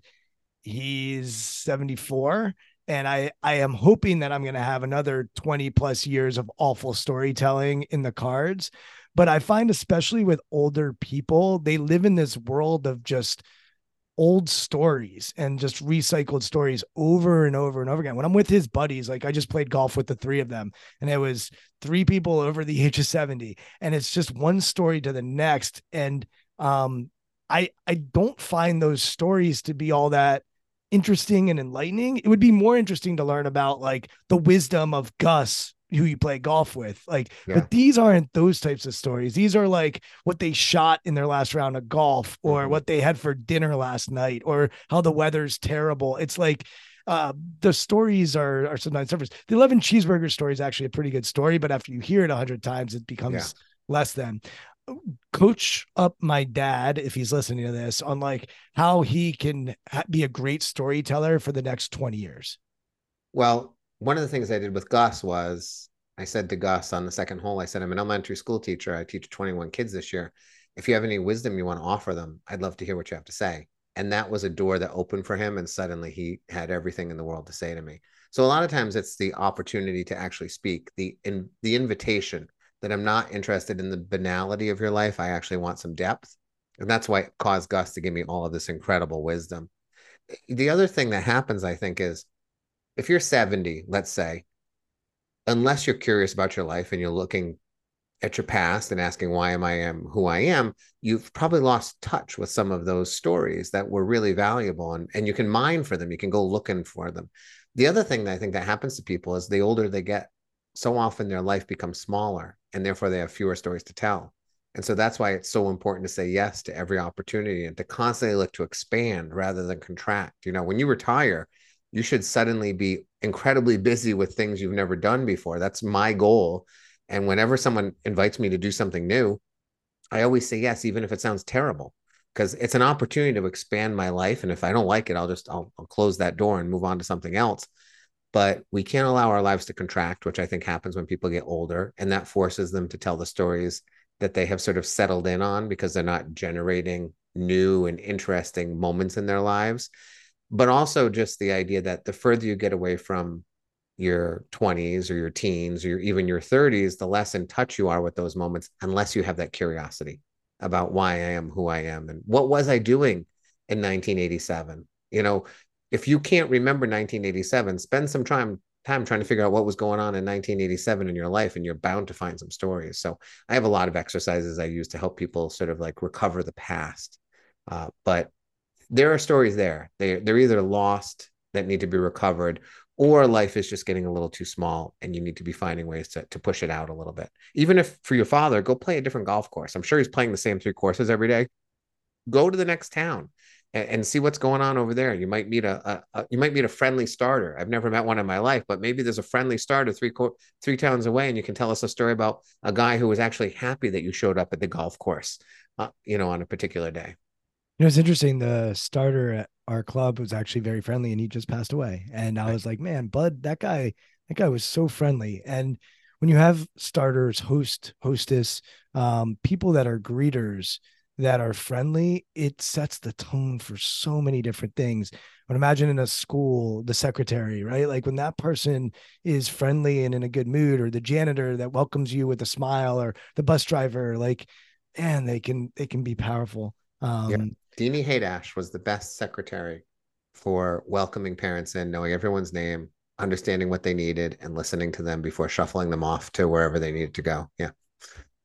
he's 74. And I, I am hoping that I'm going to have another 20 plus years of awful storytelling in the cards. But I find, especially with older people, they live in this world of just old stories and just recycled stories over and over and over again. When I'm with his buddies, like I just played golf with the three of them, and it was three people over the [laughs] age of 70, and it's just one story to the next. And um, I I don't find those stories to be all that interesting and enlightening. It would be more interesting to learn about like the wisdom of Gus who you play golf with. Like, yeah. but these aren't those types of stories. These are like what they shot in their last round of golf or mm-hmm. what they had for dinner last night or how the weather's terrible. It's like uh, the stories are are sometimes surface. The 11 cheeseburger story is actually a pretty good story, but after you hear it a hundred times, it becomes yeah. less than coach up my dad if he's listening to this on like how he can be a great storyteller for the next 20 years well one of the things I did with Gus was I said to Gus on the second hole, I said, I'm an elementary school teacher. I teach 21 kids this year. If you have any wisdom you want to offer them, I'd love to hear what you have to say. And that was a door that opened for him. And suddenly he had everything in the world to say to me. So a lot of times it's the opportunity to actually speak, the in the invitation that I'm not interested in the banality of your life. I actually want some depth. And that's why it caused Gus to give me all of this incredible wisdom. The other thing that happens, I think, is if you're 70, let's say, unless you're curious about your life and you're looking at your past and asking why am I am who I am, you've probably lost touch with some of those stories that were really valuable and, and you can mine for them. You can go looking for them. The other thing that I think that happens to people is the older they get, so often their life becomes smaller and therefore they have fewer stories to tell. And so that's why it's so important to say yes to every opportunity and to constantly look to expand rather than contract. You know, when you retire, you should suddenly be incredibly busy with things you've never done before. That's my goal. And whenever someone invites me to do something new, I always say yes, even if it sounds terrible, because it's an opportunity to expand my life. And if I don't like it, I'll just I'll, I'll close that door and move on to something else. But we can't allow our lives to contract, which I think happens when people get older, and that forces them to tell the stories that they have sort of settled in on because they're not generating new and interesting moments in their lives but also just the idea that the further you get away from your 20s or your teens or your, even your 30s the less in touch you are with those moments unless you have that curiosity about why I am who I am and what was I doing in 1987 you know if you can't remember 1987 spend some time time trying to figure out what was going on in 1987 in your life and you're bound to find some stories. So i have a lot of exercises i use to help people sort of like recover the past. Uh, but there are stories there. They, they're either lost that need to be recovered or life is just getting a little too small and you need to be finding ways to, to push it out a little bit. Even if for your father go play a different golf course. I'm sure he's playing the same three courses every day. Go to the next town and, and see what's going on over there. You might meet a, a, a, you might meet a friendly starter. I've never met one in my life but maybe there's a friendly starter three co- three towns away and you can tell us a story about a guy who was actually happy that you showed up at the golf course uh, you know on a particular day you know, it's interesting. The starter at our club was actually very friendly, and he just passed away. And I was like, man, Bud, that guy, that guy was so friendly. And when you have starters, host, hostess, um, people that are greeters that are friendly, it sets the tone for so many different things. But imagine in a school, the secretary, right? Like when that person is friendly and in a good mood, or the janitor that welcomes you with a smile, or the bus driver, like, man, they can they can be powerful. Um, yeah. Deanie Haydash was the best secretary for welcoming parents in, knowing everyone's name, understanding what they needed, and listening to them before shuffling them off to wherever they needed to go. Yeah,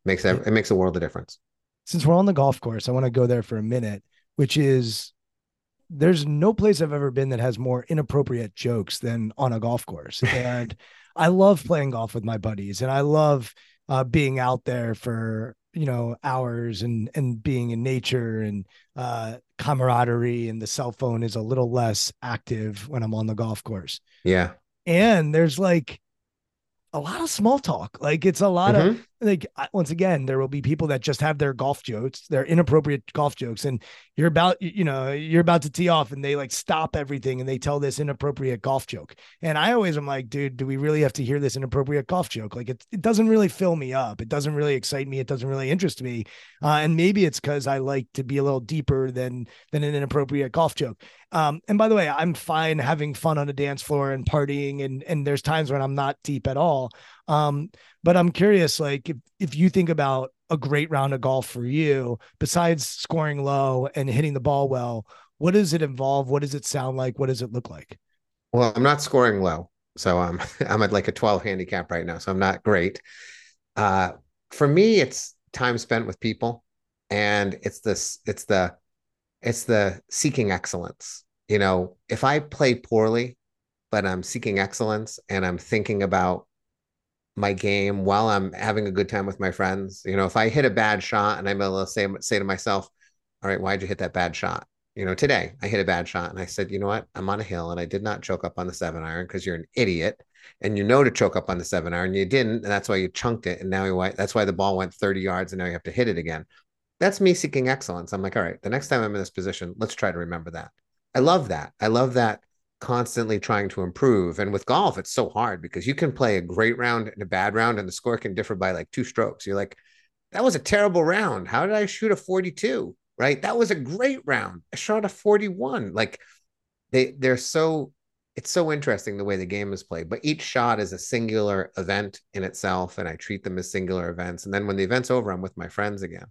makes it, it makes a world of difference. Since we're on the golf course, I want to go there for a minute, which is there's no place I've ever been that has more inappropriate jokes than on a golf course. [laughs] And I love playing golf with my buddies, and I love uh, being out there for you know hours and and being in nature and uh camaraderie and the cell phone is a little less active when i'm on the golf course yeah and there's like a lot of small talk. Like it's a lot mm-hmm. of like once again, there will be people that just have their golf jokes, their inappropriate golf jokes, and you're about you know you're about to tee off, and they like stop everything and they tell this inappropriate golf joke. And I always am like, dude, do we really have to hear this inappropriate golf joke? Like it it doesn't really fill me up. It doesn't really excite me. It doesn't really interest me. Uh, and maybe it's because I like to be a little deeper than than an inappropriate golf joke. Um, and by the way, I'm fine having fun on a dance floor and partying, and and there's times when I'm not deep at all. Um, but I'm curious, like if if you think about a great round of golf for you, besides scoring low and hitting the ball well, what does it involve? What does it sound like? What does it look like? Well, I'm not scoring low, so I'm [laughs] I'm at like a 12 handicap right now, so I'm not great. Uh, for me, it's time spent with people, and it's this it's the it's the seeking excellence. You know, if I play poorly, but I'm seeking excellence and I'm thinking about my game while I'm having a good time with my friends. You know, if I hit a bad shot and I'm able to say say to myself, "All right, why'd you hit that bad shot?" You know, today I hit a bad shot and I said, "You know what? I'm on a hill and I did not choke up on the seven iron because you're an idiot and you know to choke up on the seven iron. You didn't, and that's why you chunked it. And now you that's why the ball went 30 yards and now you have to hit it again that's me seeking excellence. I'm like, all right, the next time I'm in this position, let's try to remember that. I love that. I love that constantly trying to improve. And with golf, it's so hard because you can play a great round and a bad round, and the score can differ by like two strokes. You're like, that was a terrible round. How did I shoot a 42? Right? That was a great round. I shot a 41. Like they they're so it's so interesting the way the game is played. But each shot is a singular event in itself, and I treat them as singular events. And then when the event's over, I'm with my friends again.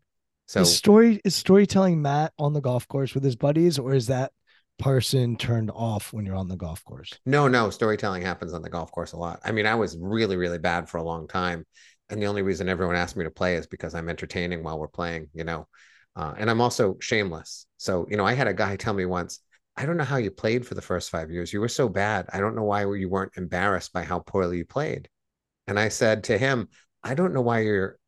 So is story is storytelling Matt on the golf course with his buddies, or is that person turned off when you're on the golf course? No, no, storytelling happens on the golf course a lot. I mean, I was really, really bad for a long time. And the only reason everyone asked me to play is because I'm entertaining while we're playing, you know. Uh, and I'm also shameless. So, you know, I had a guy tell me once, I don't know how you played for the first five years. You were so bad. I don't know why you weren't embarrassed by how poorly you played. And I said to him, I don't know why you're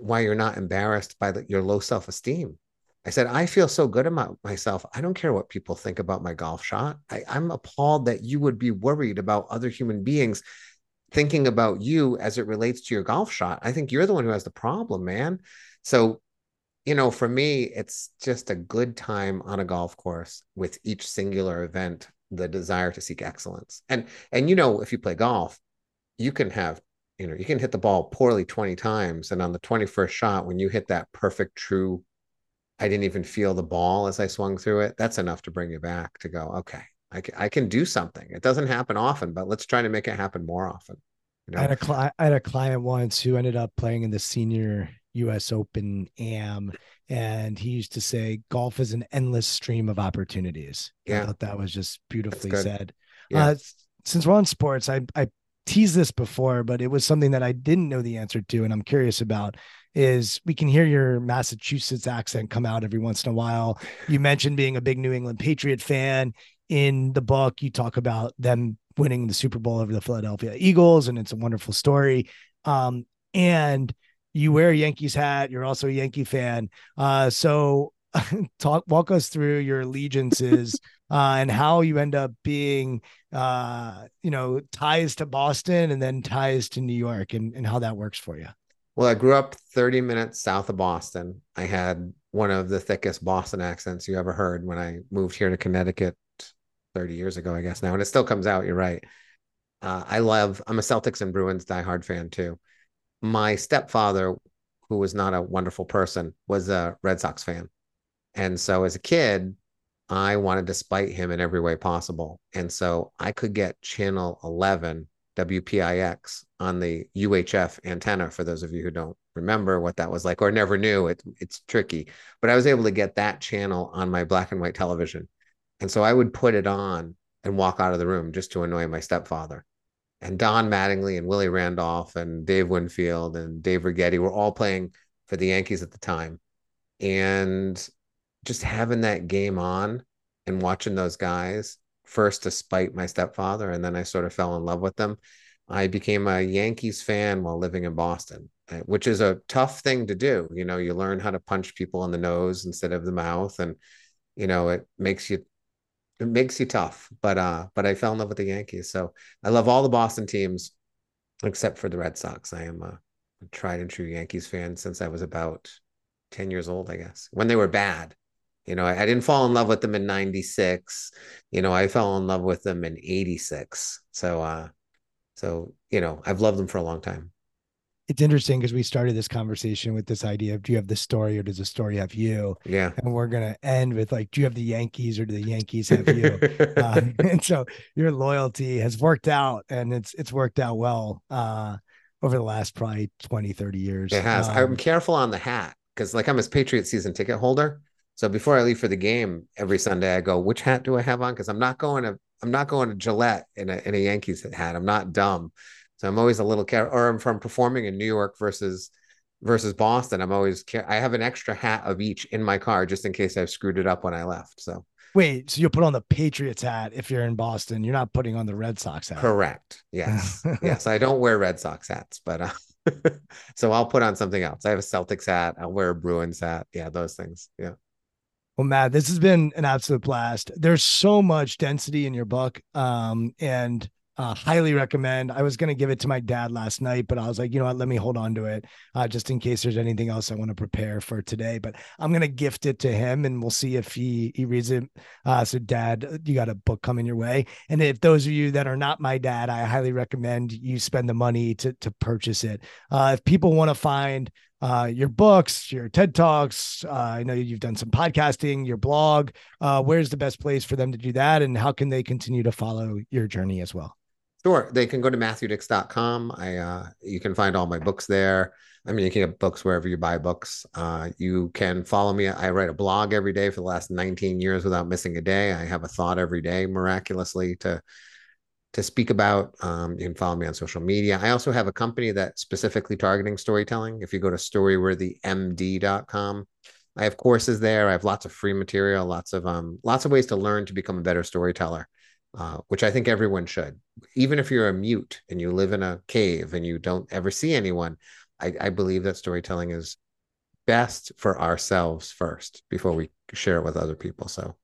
why you're not embarrassed by the, your low self-esteem i said i feel so good about myself. I don't care what people think about my golf shot. I, i'm appalled that you would be worried about other human beings thinking about you as it relates to your golf shot. I think you're the one who has the problem man. So you know for me it's just a good time on a golf course with each singular event the desire to seek excellence. And and you know if you play golf you can have you know, you can hit the ball poorly 20 times. And on the 21st shot, when you hit that perfect, true, I didn't even feel the ball as I swung through it, that's enough to bring you back to go, okay, I can, I can do something. It doesn't happen often, but let's try to make it happen more often. You know? I, had a I had a client once who ended up playing in the senior US Open AM. And he used to say, golf is an endless stream of opportunities. Yeah. I thought that was just beautifully said. Yeah. Uh, since we're on sports, I, I teased this before, but it was something that I didn't know the answer to, and I'm curious about. Is we can hear your Massachusetts accent come out every once in a while. You mentioned being a big New England Patriot fan. In the book, you talk about them winning the Super Bowl over the Philadelphia Eagles, and it's a wonderful story. Um, and you wear a Yankees hat. You're also a Yankee fan. Uh, so [laughs] talk walk us through your allegiances [laughs] uh, and how you end up being uh, you know ties to boston and then ties to new york and, and how that works for you. Well i grew up 30 minutes south of boston. I had one of the thickest boston accents you ever heard when i moved here to connecticut 30 years ago i guess now and it still comes out you're right. Uh, i love i'm a celtics and bruins diehard fan too. My stepfather who was not a wonderful person was a red sox fan. And so as a kid, I wanted to spite him in every way possible. And so I could get channel 11 WPIX on the UHF antenna for those of you who don't remember what that was like or never knew it it's tricky. But I was able to get that channel on my black and white television. And so I would put it on and walk out of the room just to annoy my stepfather. And Don Mattingly and Willie Randolph and Dave Winfield and Dave Righetti were all playing for the Yankees at the time. And just having that game on and watching those guys first to spite my stepfather and then I sort of fell in love with them. I became a Yankees fan while living in Boston, uh, which is a tough thing to do. You know, you learn how to punch people in the nose instead of the mouth and you know, it makes you it makes you tough. But uh but I fell in love with the Yankees. So I love all the Boston teams except for the Red Sox. I am a tried and true Yankees fan since I was about 10 years old, I guess. When they were bad. You know, I, I, didn't fall in love with them in 96. You know, I fell in love with them in 86. So, uh, so, you know, I've loved them for a long time. It's interesting because we started this conversation with this idea of do you have the story or does the story have you? Yeah. And we're going to end with like, do you have the Yankees or do the Yankees have you? [laughs] uh, [laughs] and so your loyalty has worked out and it's, it's worked out well, uh, over the last probably 20, 30 years. It has. Um, I'm careful on the hat because like I'm a Patriot season ticket holder. So before I leave for the game every Sunday, I go, which hat do I have on? Because I'm not going to I'm not going to Gillette in a in a Yankees hat. I'm not dumb. So I'm always a little care or I'm from performing in New York versus versus Boston. I'm always care I have an extra hat of each in my car just in case I've screwed it up when I left. So wait, so you'll put on the Patriots hat if you're in Boston. You're not putting on the Red Sox hat. Correct. Yes. [laughs] yes. I don't wear Red Sox hats, but uh, [laughs] so I'll put on something else. I have a Celtics hat. I'll wear a Bruins hat. Yeah, those things. Yeah. Well, Matt, this has been an absolute blast. There's so much density in your book, um, and uh, highly recommend. I was going to give it to my dad last night, but I was like, you know what? Let me hold on to it uh, just in case there's anything else I want to prepare for today. But I'm going to gift it to him, and we'll see if he he reads it. Uh, so, Dad, you got a book coming your way, and if those of you that are not my dad, I highly recommend you spend the money to to purchase it. Uh, if people want to find uh, your books, your TED Talks. Uh, I know you've done some podcasting, your blog. Uh, where's the best place for them to do that? And how can they continue to follow your journey as well? Sure. They can go to matthewdicks.com. I, uh, you can find all my books there. I mean, you can get books wherever you buy books. Uh, you can follow me. I write a blog every day for the last 19 years without missing a day. I have a thought every day miraculously to to speak about. Um, you can follow me on social media. I also have a company that's specifically targeting storytelling. If you go to storyworthymd.com, I have courses there. I have lots of free material, lots of um, lots of ways to learn to become a better storyteller, uh, which I think everyone should. Even if you're a mute and you live in a cave and you don't ever see anyone, I, I believe that storytelling is best for ourselves first before we share it with other people. So,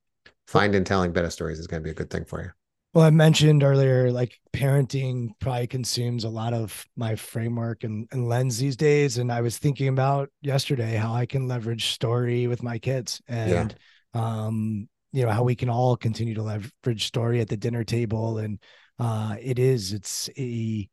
find and telling better stories is going to be a good thing for you. Well, I mentioned earlier, like parenting probably consumes a lot of my framework and, and lens these days. And I was thinking about yesterday how I can leverage story with my kids and, yeah. um, you know, how we can all continue to leverage story at the dinner table. And uh, it is, it's a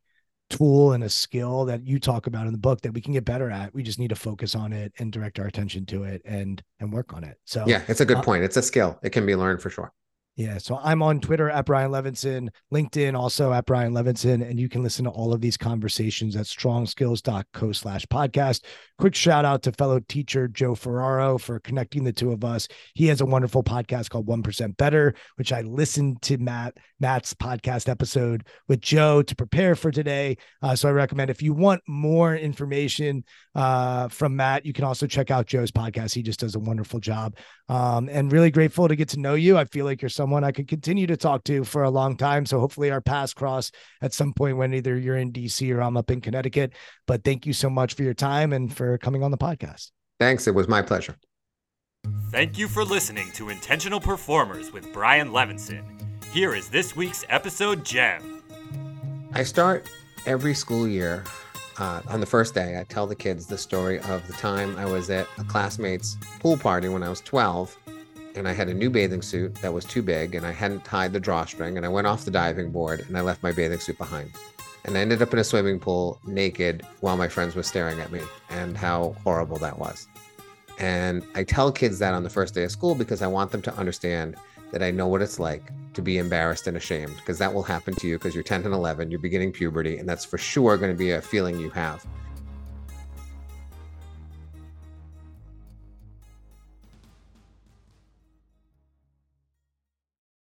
tool and a skill that you talk about in the book that we can get better at. We just need to focus on it and direct our attention to it and and work on it. So yeah, it's a good uh, point. It's a skill. It can be learned for sure. Yeah. So I'm on Twitter at Brian Levenson, LinkedIn also at Brian Levenson, and you can listen to all of these conversations at strongskills.co slash podcast. Quick shout out to fellow teacher Joe Ferraro for connecting the two of us. He has a wonderful podcast called 1% Better, which I listened to Matt, Matt's podcast episode with Joe to prepare for today. Uh, so I recommend if you want more information uh, from Matt, you can also check out Joe's podcast. He just does a wonderful job. Um, and really grateful to get to know you. I feel like you're someone I could continue to talk to for a long time. So hopefully our paths cross at some point when either you're in DC or I'm up in Connecticut. But thank you so much for your time and for coming on the podcast. Thanks. It was my pleasure. Thank you for listening to Intentional Performers with Brian Levenson. Here is this week's episode gem. I start every school year uh, on the first day. I tell the kids the story of the time I was at a classmate's pool party when I was 12, and I had a new bathing suit that was too big, and I hadn't tied the drawstring, and I went off the diving board and I left my bathing suit behind. And I ended up in a swimming pool naked while my friends were staring at me, and how horrible that was. And I tell kids that on the first day of school because I want them to understand that I know what it's like to be embarrassed and ashamed because that will happen to you because you're 10 and 11, you're beginning puberty, and that's for sure going to be a feeling you have.